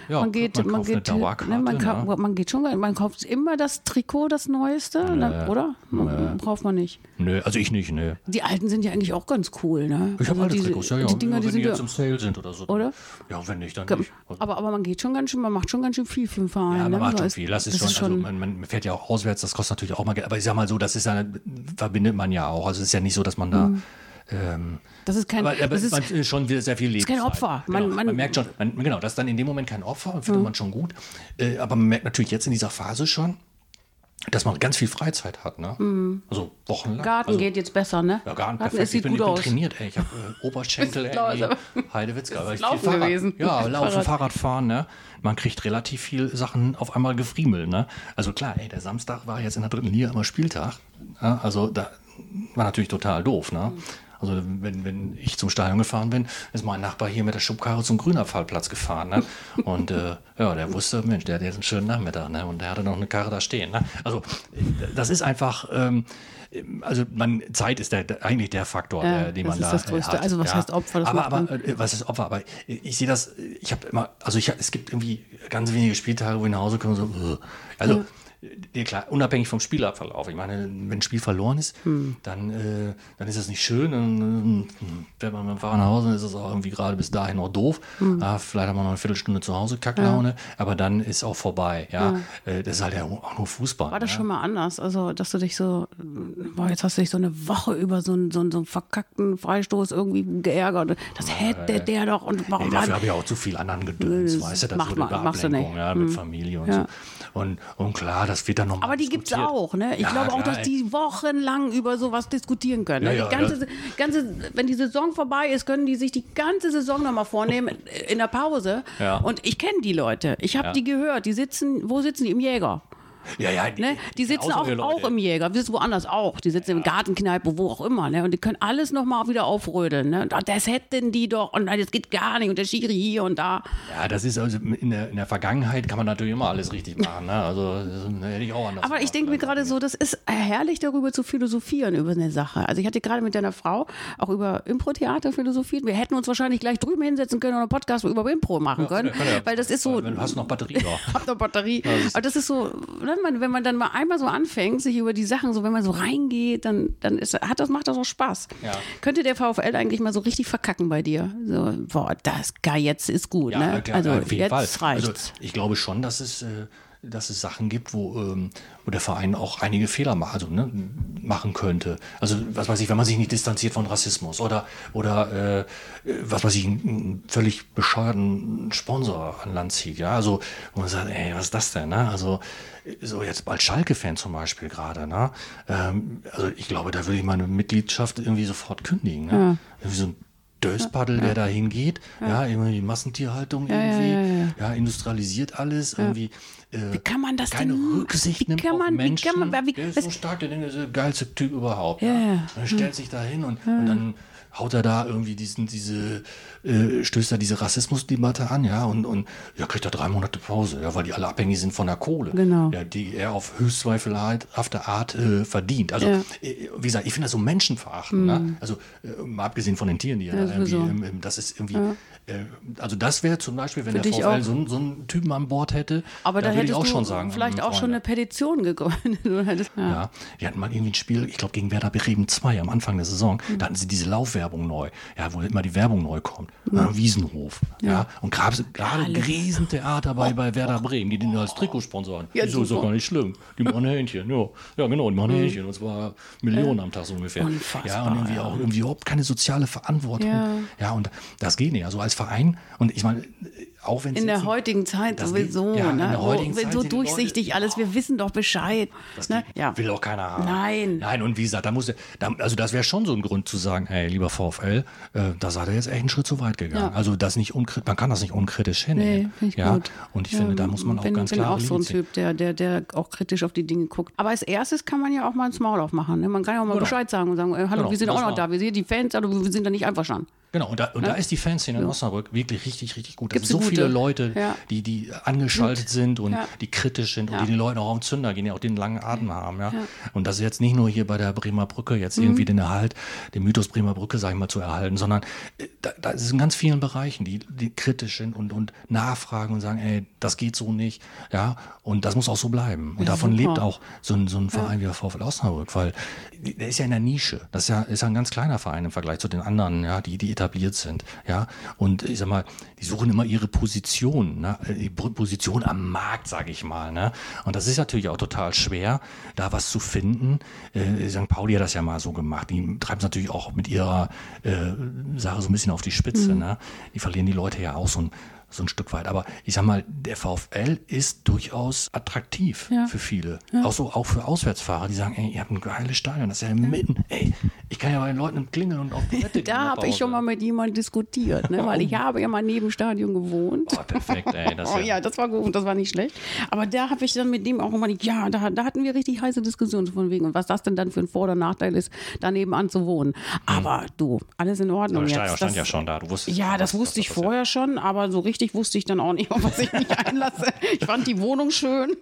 Ja, man geht, man man, geht, ne, man, ne? ka- man geht schon, man kauft immer das Trikot, das Neueste, ne, oder? Man, Braucht man nicht. nö, also ich nicht, nö. Die alten sind ja eigentlich auch ganz cool, ne? Ich habe Also alte diese- Trikots, ja, ja. Die Dinger, die wenn sind die jetzt im Sale sind oder so. Oder? Ja, wenn nicht, dann nicht. Also- aber, aber man geht schon ganz schön, man macht schon ganz schön viel für den Verein. Ja, man ne? macht schon viel. Das ist das schon, also man, man fährt ja auch auswärts, das kostet natürlich auch mal Geld. Aber ich sag mal so, das ist ja, verbindet man ja auch. Also es ist ja nicht so, dass man da. Ähm, das ist kein, aber aber das ist, man ist schon wieder sehr viel Lebenszeit. kein Opfer. Genau. Man- Man, man- merkt schon, man, genau, das ist dann in dem Moment kein Opfer, findet man schon gut. Äh, aber man merkt natürlich jetzt in dieser Phase schon, dass man ganz viel Freizeit hat. Ne? Also wochenlang. Garten also, geht jetzt besser, ne? Ja, gar nicht Garten, perfekt. ich bin, gut ich bin aus. trainiert, ey. Ich habe äh, Oberschenkel, Ist ey. aber- Heidewitzka. ich Laufen Fahrrad, gewesen. Ja, laufen, Fahrrad. Fahrrad. fahren, ne? Man kriegt relativ viel Sachen auf einmal gefriemelt, ne? Also klar, ey, der Samstag war jetzt in der dritten Liga immer Spieltag. Ja, also da war natürlich total doof, ne? Also wenn, wenn ich zum Stadion gefahren bin, ist mein Nachbar hier mit der Schubkarre zum Grünabfallplatz gefahren. Ne? Und äh, ja, der wusste, Mensch, der hat jetzt einen schönen Nachmittag. Ne? Und der hatte noch eine Karre da stehen. Ne? Also das ist einfach, ähm, also man, Zeit ist der, der, eigentlich der Faktor, Ja, der, den das man ist da das Größte. hat. Also was ja. heißt Opfer? Das aber, aber äh, was ist Opfer? Aber ich sehe das, ich habe immer, also ich, es gibt irgendwie ganz wenige Spieltage, wo ich nach Hause komme, so, äh. also ja, klar, unabhängig vom Spielabverlauf. Ich meine, wenn ein Spiel verloren ist, Hm. dann, äh, dann ist das nicht schön. Dann äh, fährt man mit dem Fahrrad nach Hause, dann ist es auch irgendwie gerade bis dahin noch doof. Hm. Ja, vielleicht hat man noch eine Viertelstunde zu Hause, Kacklaune, aber dann ist auch vorbei. Ja, Äh, das ist halt ja auch nur Fußball. War das ja? schon mal anders? Also, dass du dich so, boah, jetzt hast du dich so eine Woche über so einen, so einen, so einen verkackten Freistoß irgendwie geärgert. Das hätte der doch und warum Nee, dafür habe ich auch zu viel anderen Gedöns, Das weißt du, das macht so eine machst du nicht. ja, mit Familie und Ja. so. Und, und klar, das wird dann nochmal Aber die gibt's diskutiert. auch, ne? Ich Ja, glaube auch, klar, dass die wochenlang über sowas diskutieren können. Ne? ja, die ganze, ganze, wenn die Saison vorbei ist, können die sich die ganze Saison nochmal vornehmen in der Pause. Und ich kenne die Leute. Ich habe die gehört. Die sitzen, wo sitzen die? Im Jäger. Ja, ja, Ne? Die sitzen auch, auch im Jäger, wir sitzen woanders auch. Die sitzen im Gartenkneipe, wo auch immer. Ne? Und die können alles nochmal wieder aufrödeln. Ne? Und das hätten die doch. Und das geht gar nicht. Und der Schiri hier und da. Ja, das ist also in der, in der Vergangenheit kann man natürlich immer alles richtig machen. Ne? Also das hätte ich auch anders Aber ich denke mir vielleicht. gerade so, das ist herrlich, darüber zu philosophieren, über eine Sache. Also ich hatte gerade mit deiner Frau auch über Impro-Theater philosophiert. Wir hätten uns wahrscheinlich gleich drüben hinsetzen können und einen Podcast über Impro machen können. ja- weil das ist so... Wenn du hast noch Batterie. Hab noch Batterie. Aber das ist so, wenn man, wenn man dann mal einmal so anfängt, sich über die Sachen, so wenn man so reingeht, dann, dann ist, hat das, macht das auch Spaß. Ja. Könnte der VfL eigentlich mal so richtig verkacken bei dir? So, boah, das geil, jetzt ist gut, Ja, ne? klar, also auf jeden jetzt Fall. reicht's. Also, ich glaube schon, dass es, äh, dass es Sachen gibt, wo, ähm, wo der Verein auch einige Fehler ma also, ne, machen könnte. Also, was weiß ich, wenn man sich nicht distanziert von Rassismus oder, oder äh, was weiß ich, einen, völlig bescheuerten Sponsor an Land zieht. Ja, also, wo man sagt, ey, was ist das denn? Ne? Also, so jetzt als Schalke-Fan zum Beispiel gerade, ne? Ähm, also ich glaube, da würde ich meine Mitgliedschaft irgendwie sofort kündigen. Ne? Irgendwie so ein Döspaddel, der da hingeht, ja. immer die Massentierhaltung irgendwie, ja, ja, industrialisiert alles, irgendwie. Äh, Wie kann man das keine denn- Rücksicht wie nimmt kann auf man- wie Menschen. kann man- wie- der ist so stark, der denkt, der ist der geilste Typ überhaupt. Ja, Ja, ja. Er stellt sich da hin und, und dann haut er da irgendwie diesen, diese, äh, stößt er diese Rassismusdebatte an, ja, und, und ja, kriegt er drei Monate Pause, ja, weil die alle abhängig sind von der Kohle. Genau. Ja, die er auf höchst zweifelhafte Art äh, verdient. Also, Ja. äh, wie gesagt, ich finde das so menschenverachtend, ne? Also, äh, mal abgesehen von den Tieren, die Ja, da irgendwie, sowieso. ähm, ähm, das ist irgendwie, äh, also das wäre zum Beispiel, wenn Für der VfL so, einen- so einen Typen an Bord hätte, Aber da dann würde ich auch schon sagen, vielleicht hm, auch schon eine Petition gegründet. Ja. Ja, die hatten mal irgendwie ein Spiel, ich glaube gegen Werder Bremen 2 am Anfang der Saison. Mhm. Da hatten sie diese Laufwerbung neu, ja, wo immer die Werbung neu kommt. Ja. Wiesenhof. Ja. Und gab es gerade ein Riesentheater bei, bei Werder Bremen, die den als Trikot sponsoren. Ja, Wieso ist doch gar nicht schlimm. Die machen Hähnchen, ja. Ja, genau, die machen Hähnchen. Und zwar Millionen am Tag so ungefähr. Unfassbar, ja, und irgendwie ja. auch irgendwie überhaupt keine soziale Verantwortung. Ja. Ja, und das geht nicht. Also als Verein, und ich meine, auch wenn In der heutigen Zeit sowieso, ja, in ne? heutigen Zeit so sind die Leute- durchsichtig alles, wir wissen doch Bescheid. Das Ne? Ja. will auch keiner haben. Nein. Nein, und wie gesagt, da muss er, da, also das wäre schon so ein Grund zu sagen, hey, lieber VfL, äh, da seid ihr jetzt echt einen Schritt zu weit gegangen. Ja. Also das nicht unkrit, man kann das nicht unkritisch Nee, hinnehmen. ich ja? gut. Und ich finde, da muss man auch bin, ganz bin klar auch so ein Typ, der, der, der auch kritisch auf die Dinge guckt. Aber als erstes kann man ja auch mal ins Maul aufmachen. Ne? Man kann ja auch mal Genau. Bescheid sagen und sagen, äh, hallo, Genau, wir sind das auch noch da, wir sehen die Fans, aber wir sind da nicht einverstanden. Genau, und da, und da ist die Fanszene in Osnabrück wirklich richtig, richtig gut. Da Gibt's sind so viele? Leute, Ja. die, die angeschaltet sind und Ja. die kritisch sind Ja. und die den Leuten auch auf den Zünder gehen, die auch den langen Atem haben. Ja? Und das ist jetzt nicht nur hier bei der Bremer Brücke, jetzt Mhm. irgendwie den Erhalt, den Mythos Bremer Brücke, sag ich mal, zu erhalten, sondern äh, da, da ist in ganz vielen Bereichen, die, die kritisch sind und, und nachfragen und sagen, ey, das geht so nicht. Ja, und das muss auch so bleiben. Und Ja, davon super. lebt auch so ein, so ein Verein wie der VfL Osnabrück, weil der ist ja in der Nische. Das ist ja, ist ja ein ganz kleiner Verein im Vergleich zu den anderen, ja, die, die etabliert sind. Ja, und ich sag mal, die suchen immer ihre Position, ne? die P- Position am Markt, sage ich mal. Ne? Und das ist natürlich auch total schwer, da was zu finden. Äh, St. Pauli hat das ja mal so gemacht. Die treiben es natürlich auch mit ihrer äh, Sache so ein bisschen auf die Spitze. Ne? Die verlieren die Leute ja auch so ein so ein Stück weit. Aber ich sag mal, der VfL ist durchaus attraktiv Ja. für viele. Auch so, auch für Auswärtsfahrer, die sagen, ey, ihr habt ein geiles Stadion, das ist ja mitten. Ey, ich kann ja bei den Leuten klingeln und auf Toilette Da der habe ich schon mal mit jemandem diskutiert, ne? weil ich habe ja mal neben dem Stadion gewohnt. Oh, perfekt, ey. Das Oh ja, ja, das war gut, das war nicht schlecht. Aber da habe ich dann mit dem auch immer, ja, da, da hatten wir richtig heiße Diskussionen von wegen, und was das denn dann für ein Vor- oder Nachteil ist, daneben an zu wohnen. Aber du, alles in Ordnung Aber das jetzt. Stadion stand Das- ja schon da. Du wusstest Ja, das was wusste ich vorher schon, aber so richtig wusste ich dann auch nicht, auf was ich mich einlasse. Ich fand die Wohnung schön.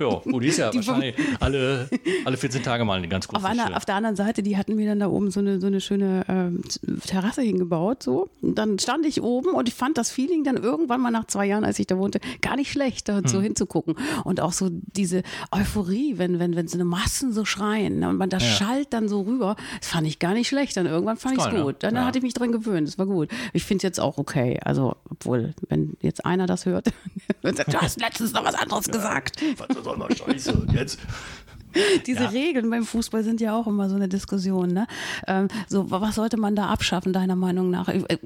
Ja, gut, die ist ja wahrscheinlich alle, alle 14 Tage mal eine ganz große Auf, einer, auf der anderen Seite, die hatten mir dann da oben so eine, so eine schöne ähm, Terrasse hingebaut. So. Und dann stand ich oben und ich fand das Feeling dann irgendwann mal nach zwei Jahren, als ich da wohnte, gar nicht schlecht, da Hm. so hinzugucken. Und auch so diese Euphorie, wenn, wenn, wenn so eine Massen so schreien ne, und man das schallt dann so rüber, das fand ich gar nicht schlecht. Dann irgendwann fand ich es ne? gut. Dann Ja. hatte ich mich dran gewöhnt, das war gut. Ich finde es jetzt auch okay. Also, obwohl, wenn jetzt einer das hört, und sagt, du hast letztens noch was anderes gesagt. Was soll man Scheiße? Und jetzt? Diese Ja. Regeln beim Fußball sind ja auch immer so eine Diskussion. Ne? Ähm, so, wa- was sollte man da abschaffen, deiner Meinung nach? Äh, äh,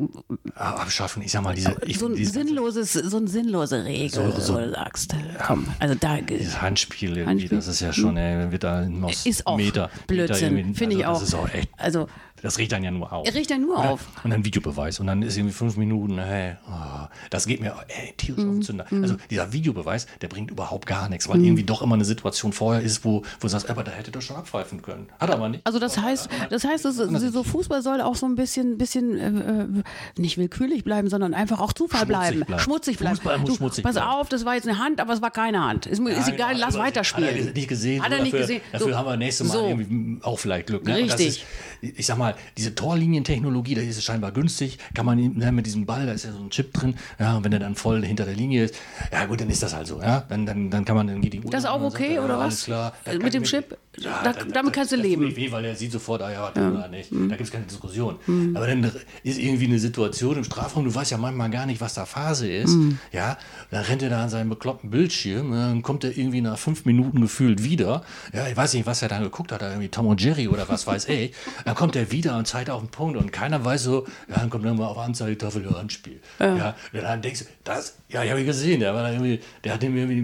Ah, abschaffen, ich sag mal, diese, ich, so, ein dieses, sinnloses, so eine sinnlose Regel, So- so- wo du sagst, komm, also da dieses Handspiel Handspiel? das ist ja schon, ey, wird da aus ist auch Meter. Blödsinn, finde ich also auch. Das ist auch echt, Also, das riecht dann ja nur auf. er riecht ja nur Oder? auf. Und dann Videobeweis. Und dann ist irgendwie fünf Minuten, hey, oh, das geht mir ey, tierisch Mhm. auf den Zünder. Also dieser Videobeweis, der bringt überhaupt gar nichts, weil irgendwie doch immer eine Situation vorher ist, wo, wo du sagst, aber da hätte doch schon abpfeifen können. Hat aber nicht. Also das heißt, das heißt, es, so Fußball soll auch so ein bisschen, bisschen äh, äh, nicht willkürlich bleiben, sondern einfach auch Zufall Schmutzig bleiben, bleiben. schmutzig bleiben. Fußball muss du, schmutzig pass bleiben. auf, das war jetzt eine Hand, aber es war keine Hand. Ist, Ja, egal, genau, lass weiterspielen. Hat er nicht gesehen. Hat er nicht dafür, gesehen. Dafür So. haben wir nächstes Mal So. irgendwie auch vielleicht Glück. Ne? Und das Richtig. Ist, ich sag mal, diese Torlinientechnologie, da ist es scheinbar günstig. Kann man ne, mit diesem Ball, da ist ja so ein Chip drin. Ja, und wenn der dann voll hinter der Linie ist, ja gut, dann ist das halt so. Ja? Dann, dann, dann kann man, dann geht die Uhr. Das ist auch und sagt, okay, ja, oder alles was? Klar. Mit dem Chip? Ja, Da- da- damit kannst du leben. Tut weh, weil er sieht sofort, ah ja, tun oder nicht. Da gibt es keine Diskussion. Aber dann ist irgendwie eine Situation im Strafraum, du weißt ja manchmal gar nicht, was da Phase ist. Ja, dann rennt er da an seinem bekloppten Bildschirm, dann kommt er irgendwie nach fünf Minuten gefühlt wieder. Ja, ich weiß nicht, was er dann geguckt hat, irgendwie Tom und Jerry oder was weiß ich. Dann kommt er wieder und zeigt auf den Punkt und keiner weiß so, ja, dann kommt dann mal auf Anzeigetafel ja, Handspiel. Ja. und dann denkst du, das, ja, ich habe gesehen, der war irgendwie, der hat ihm irgendwie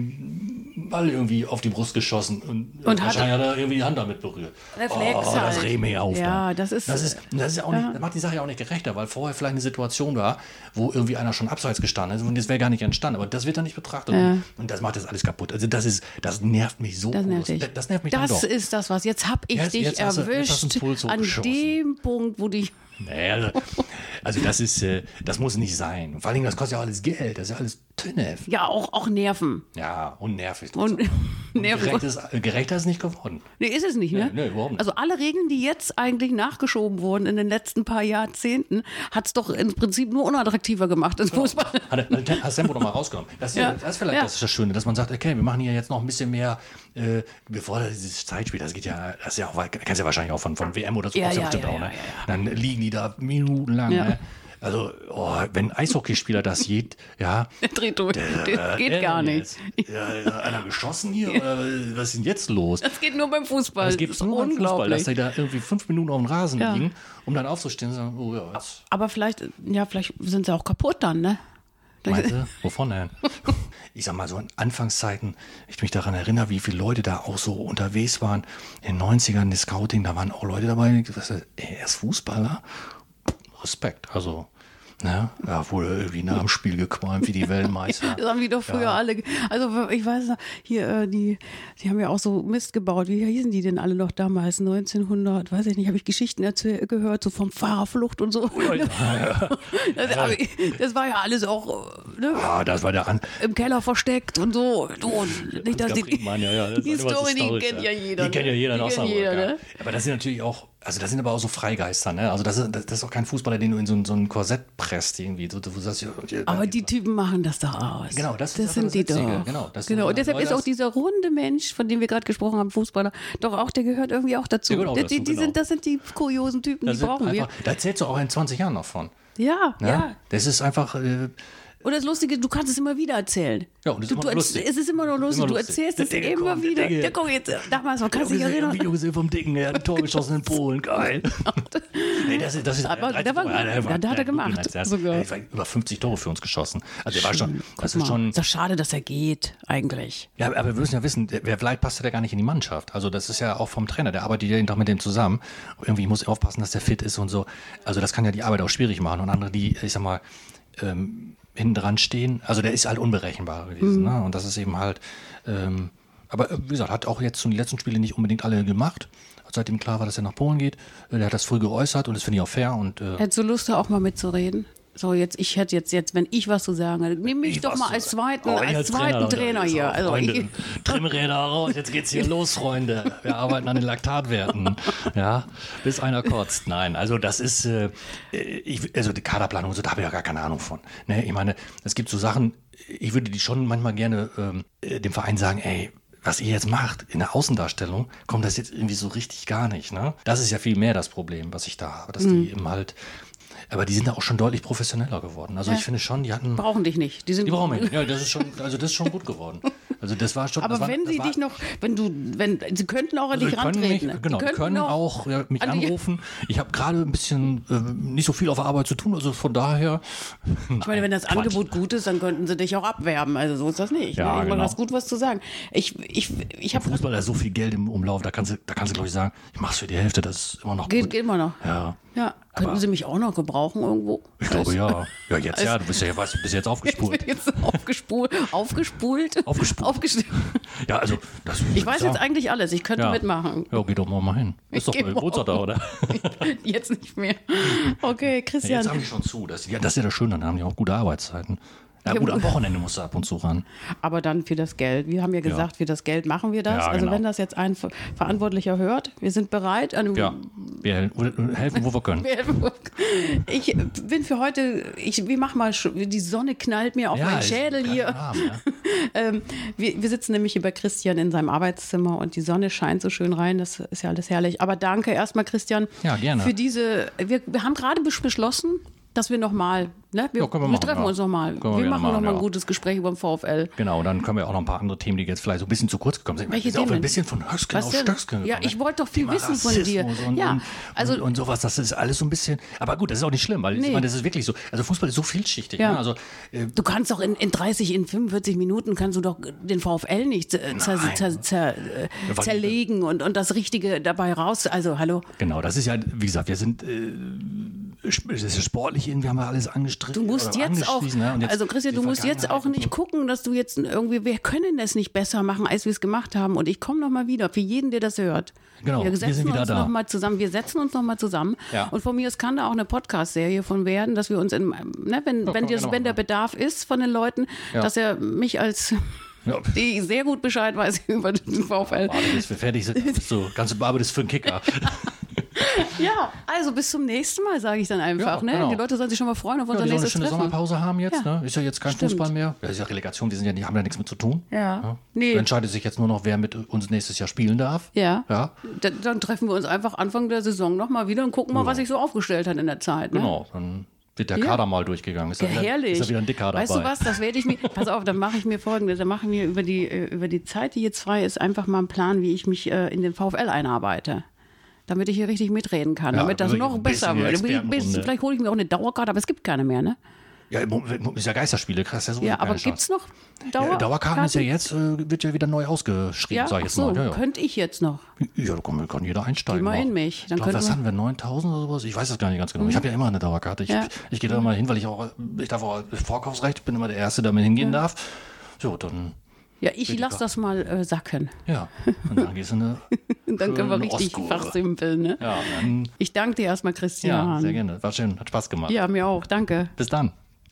den Ball irgendwie auf die Brust geschossen und, Und hat- wahrscheinlich hat er irgendwie die Hand damit berührt. Reflex oh, das halt. regt mich auf. Ja, dann. das ist- das ist, das ist ja auch nicht, das macht die Sache ja auch nicht gerechter, weil vorher vielleicht eine Situation war, wo irgendwie einer schon abseits gestanden ist und das wäre gar nicht entstanden, aber das wird dann nicht betrachtet und, und das macht das alles kaputt. Also das ist, das nervt mich so. Das nervt dich. Das, das nervt mich Das ist das was. Jetzt hab ich Jetzt- dich jetzt du- du erwischt Puls an dem Punkt, wo die Nee, also, also das ist, äh, das muss nicht sein. Und vor allen Dingen, das kostet ja alles Geld, das ist ja alles Tönne. Ja, auch, auch Nerven. Ja, und nervig. Und, Nerven. Gerecht ist, gerechter ist nicht geworden. Nee, ist es nicht, ne? Nee, nee, überhaupt nicht. Also alle Regeln, die jetzt eigentlich nachgeschoben wurden in den letzten paar Jahrzehnten, hat es doch im Prinzip nur unattraktiver gemacht ins Fußball. Hat hat das Tempo nochmal rausgenommen. Das, ist ja. Das ist vielleicht Ja. das, ist das Schöne, dass man sagt, okay, wir machen hier jetzt noch ein bisschen mehr, äh, bevor dieses Zeitspiel, das geht ja, das ist ja auch, kennst du ja wahrscheinlich auch von, von WM oder so, Ja, ja, ja, auch, ne? Dann liegen die da minutenlang, ne? Also, oh, wenn ein Eishockeyspieler das sieht, ja. Der dreht durch. Das geht äh, gar äh, nicht. Ja, hat einer geschossen hier? Oder was ist denn jetzt los? Das geht nur beim Fußball. Das gibt es ist nur beim Fußball, dass die da irgendwie fünf Minuten auf dem Rasen Ja. liegen, um dann aufzustehen und sagen, oh ja, jetzt. Aber vielleicht, ja, vielleicht sind sie auch kaputt dann, ne? Meinst du? Wovon denn? Ich sag mal so in Anfangszeiten, ich mich daran erinnere, wie viele Leute da auch so unterwegs waren. In den 90ern, das Scouting, da waren auch Leute dabei, die gesagt haben, ey, er ist Fußballer. Respekt. Also, ne, da wurde irgendwie nach dem Spiel gequalmt wie die Weltmeister. Das haben die doch früher alle. Also ich weiß noch, hier, äh, die, die haben ja auch so Mist gebaut. Wie hießen die denn alle noch damals? 1900, weiß ich nicht, habe ich Geschichten erzähl- gehört, so vom Fahrerflucht und so. das, aber ich- das war ja alles auch äh, ne, Ah, das war der An. im Keller versteckt und so. Du, nicht, dass die, ja, ja, das die Story, die kennt ja jeder. Die kennt ja jeder in Die kennt Osnabrück. jeder, ja. ne? Aber das sind natürlich auch, also das sind aber auch so Freigeister, ne? Also das ist, das, das ist auch kein Fußballer, den du in so, ein- so ein Korsett presst irgendwie. So, sagst, ja, Aber die Typen machen das doch aus. Genau, das ist aber sind das die Witzige. doch. Genau, das sind genau. Und deshalb ist auch dieser runde Mensch, von dem wir gerade gesprochen haben, Fußballer, doch auch, der gehört irgendwie auch dazu. Auch die, dazu, die, die genau. sind, das sind die kuriosen Typen, das die brauchen wir. einfach, Da erzählst du auch in 20 Jahren noch von. Ja, Ne? ja. Das ist einfach, äh, Und das Lustige, du kannst es immer wieder erzählen. Ja, und es ist du, immer du, lustig. Es ist immer noch lustig. Immer du erzählst Der es immer kommt, der wieder. Der kommt jetzt, damals, man kann sich erinnern. Video gesehen vom Dicken, der hat ein Tor geschossen in Polen, geil. nee, das ist, das ist, Aber der war gut. Ja, da hat er gemacht. Der hat, sogar. der hat über 50 Tore für uns geschossen. Also der war schon, das Guck ist schon, ist doch schade, dass er geht, eigentlich. Ja, aber wir müssen ja wissen, der- wer vielleicht passt ja gar nicht in die Mannschaft. Also das ist ja auch vom Trainer, der arbeitet jeden Tag mit dem zusammen. Irgendwie muss er aufpassen, dass der fit ist und so. Also das kann ja die Arbeit auch schwierig machen. Und andere, die, ich sag mal, ähm, hinten dran stehen, also der ist halt unberechenbar gewesen. Ne? Und das ist eben halt, ähm, aber äh, wie gesagt, hat auch jetzt schon die letzten Spiele nicht unbedingt alle gemacht. Seitdem klar war, dass er nach Polen geht. Äh, Der hat das früh geäußert und das finde ich auch fair. Und äh, Hättest du Lust, da auch mal mitzureden? So, jetzt, ich hätte jetzt, jetzt, wenn ich was zu sagen hätte, nimm mich Ich doch mal als zweiten, Oh, als zweiten Trainer, jetzt hier. Also, Freunde, Trimmräder raus, jetzt geht's hier los, Freunde. Wir arbeiten an den Laktatwerten. Ja, bis einer kotzt. Nein, also das ist, äh, ich, also die Kaderplanung so, da habe ich ja gar keine Ahnung von. Ne? Ich meine, es gibt so Sachen, ich würde die schon manchmal gerne ähm, äh, dem Verein sagen, ey, was ihr jetzt macht in der Außendarstellung, kommt das jetzt irgendwie so richtig gar nicht. Ne? Das ist ja viel mehr das Problem, was ich da habe, dass Mhm. die eben halt, aber die sind da auch schon deutlich professioneller geworden. Also ich finde schon, die hatten brauchen dich nicht. Die sind die brauchen mich. nicht. Ja, das ist schon, also das ist schon gut geworden. Also das war schon. Aber war, wenn sie war, dich noch, wenn du, wenn, sie könnten auch an also dich die können rantreten. mich, genau, die könnten können auch ja, mich an anrufen. Ich habe gerade ein bisschen äh, nicht so viel auf der Arbeit zu tun, also von daher. Ich meine, wenn das Quatsch. Angebot gut ist, dann könnten sie dich auch abwerben. Also so ist das nicht. Ja, ne? Genau. Du hast gut was zu sagen. Ich, ich, ich habe Fußball, da ist so viel Geld im Umlauf, da kannst du, da kannst du glaube ich sagen, ich mach's für die Hälfte, das ist immer noch geht, gut. geht immer noch. Ja. Ja, könnten sie mich auch noch gebrauchen irgendwo? Ich glaube ja. Ja, jetzt ja, du bist ja du bist jetzt Ich aufgespult. bin jetzt aufgespult. Aufgespult? Aufgespult. Aufgest- Ja, also das Ich weiß jetzt eigentlich alles. Ich könnte ja. mitmachen. Ja, geh doch mal, mal hin. Ist doch bei mal Wohnort da, oder? Jetzt nicht mehr. Okay, Ja, Christian. jetzt haben die schon zu. Das, ja, das ist ja das Schöne, dann haben die auch gute Arbeitszeiten. Ja, Ja, gut, am. Wochenende musst du ab und zu ran. Aber dann für das Geld. Wir haben ja gesagt, für das Geld machen wir das. Ja, also genau. wenn das jetzt ein Ver- Verantwortlicher hört, wir sind bereit. Ja, wir hel- helfen, wo wir können. Ich bin für heute, ich, wir machen mal, die Sonne knallt mir auf meinen ist Schädel hier. ja. Ähm, wir, wir sitzen nämlich hier bei Christian in seinem Arbeitszimmer und die Sonne scheint so schön rein. Das ist ja alles herrlich. Aber danke erstmal, Christian, Ja, gerne. für diese. Wir, wir haben gerade besch- beschlossen, dass wir nochmal, ne? Wir, Ja, wir wir machen, treffen ja. uns nochmal. Wir Wir machen nochmal ein ja. gutes Gespräch über den VfL. Genau, dann können wir auch noch ein paar andere Themen, die jetzt vielleicht so ein bisschen zu kurz gekommen sind. Welche sind auch Themen? ein bisschen von Was auf? Stöcksken Ja, gekommen, ich ne? wollte doch viel Thema wissen von dir. Rassismus Und, Ja, und, also- und, und sowas, das ist alles so ein bisschen, aber gut, das ist auch nicht schlimm, weil ich Nee. meine, das ist wirklich so, also Fußball ist so vielschichtig. Ja. Ne? Also, äh, Du kannst doch in, in 30, in 45 Minuten kannst du doch den VfL nicht äh, zer, zer, zer, äh, zerlegen und, und das Richtige dabei raus. Also, hallo. Genau, das ist ja, wie gesagt, wir sind äh, das ist sportlich irgendwie haben wir alles angestrengt. Du musst jetzt auch, ne? jetzt also Christian, du musst jetzt auch nicht gucken, dass du jetzt irgendwie, wir können das nicht besser machen, als wir es gemacht haben. Und ich komme nochmal wieder, für jeden, der das hört. Genau, wir, setzen wir sind wieder uns da. Noch mal zusammen, wir setzen uns nochmal zusammen. Ja. Und von mir aus kann da auch eine Podcast-Serie von werden, dass wir uns, in, ne, wenn, wenn, können wir das, wenn der. Bedarf ist von den Leuten, Ja. dass er mich als, Ja. die sehr gut Bescheid weiß über den VfL. Warte, bis wir fertig sind, bist du ganz bearbeitet für einen Kicker. Ja, also bis zum nächsten Mal, sage ich dann einfach. Ja, ne? genau. Die Leute sollen sich schon mal freuen auf Ja, unser die sollen eine nächstes schöne Treffen. Sommerpause haben jetzt. Ja. Ne? Ist ja jetzt kein Stimmt. Fußball mehr. Ja, ist ja Relegation, die, sind ja, die haben ja nichts mit zu tun. Ja. Nee. Da entscheidet sich jetzt nur noch, wer mit uns nächstes Jahr spielen darf. Ja. Ja, Dann, dann treffen wir uns einfach Anfang der Saison nochmal wieder und gucken mal, was sich so aufgestellt hat in der Zeit. Ne? genau. Dann wird der Ja. Kader mal durchgegangen. Ist Ja, da herrlich. Ist da wieder ein Dicker dabei. Weißt du was, das werde ich mir, pass auf, dann mache ich mir folgendes, dann mache ich mir über die, äh, über die Zeit, die jetzt frei ist, einfach mal einen Plan, wie ich mich äh, in den VfL einarbeite. Damit ich hier richtig mitreden kann, Ja, damit das wirklich noch besser wird. Vielleicht hole ich mir auch eine Dauerkarte, aber es gibt keine mehr, ne? Ja, ist ja Geisterspiele, krass. Ja, so Ja, aber gibt es noch Dauer Ja, Dauerkarten ist ja jetzt, äh, wird ja wieder neu ausgeschrieben, Ja, sag ich jetzt so, mal. Ja, ja. könnte ich jetzt noch. Ja, da kann, kann jeder einsteigen. Geh mal in mich, dann ich glaube, was könnten wir- hatten wir? 9000 oder sowas? Ich weiß das gar nicht ganz genau. Ich habe ja immer eine Dauerkarte. Ich, ich gehe da immer hin, weil ich auch, ich darf auch Vorkaufsrecht, bin immer der Erste, der damit hingehen darf. So, dann, Ja, ich lasse das mal äh, sacken. ja. Und dann gehst du eine. Und dann können wir richtig Ostkurve. fachsimpeln, ne? Ja, dann, Ich danke dir erstmal, Christian. ja, sehr gerne. War schön, hat Spaß gemacht. Ja, mir auch. Danke. Bis dann.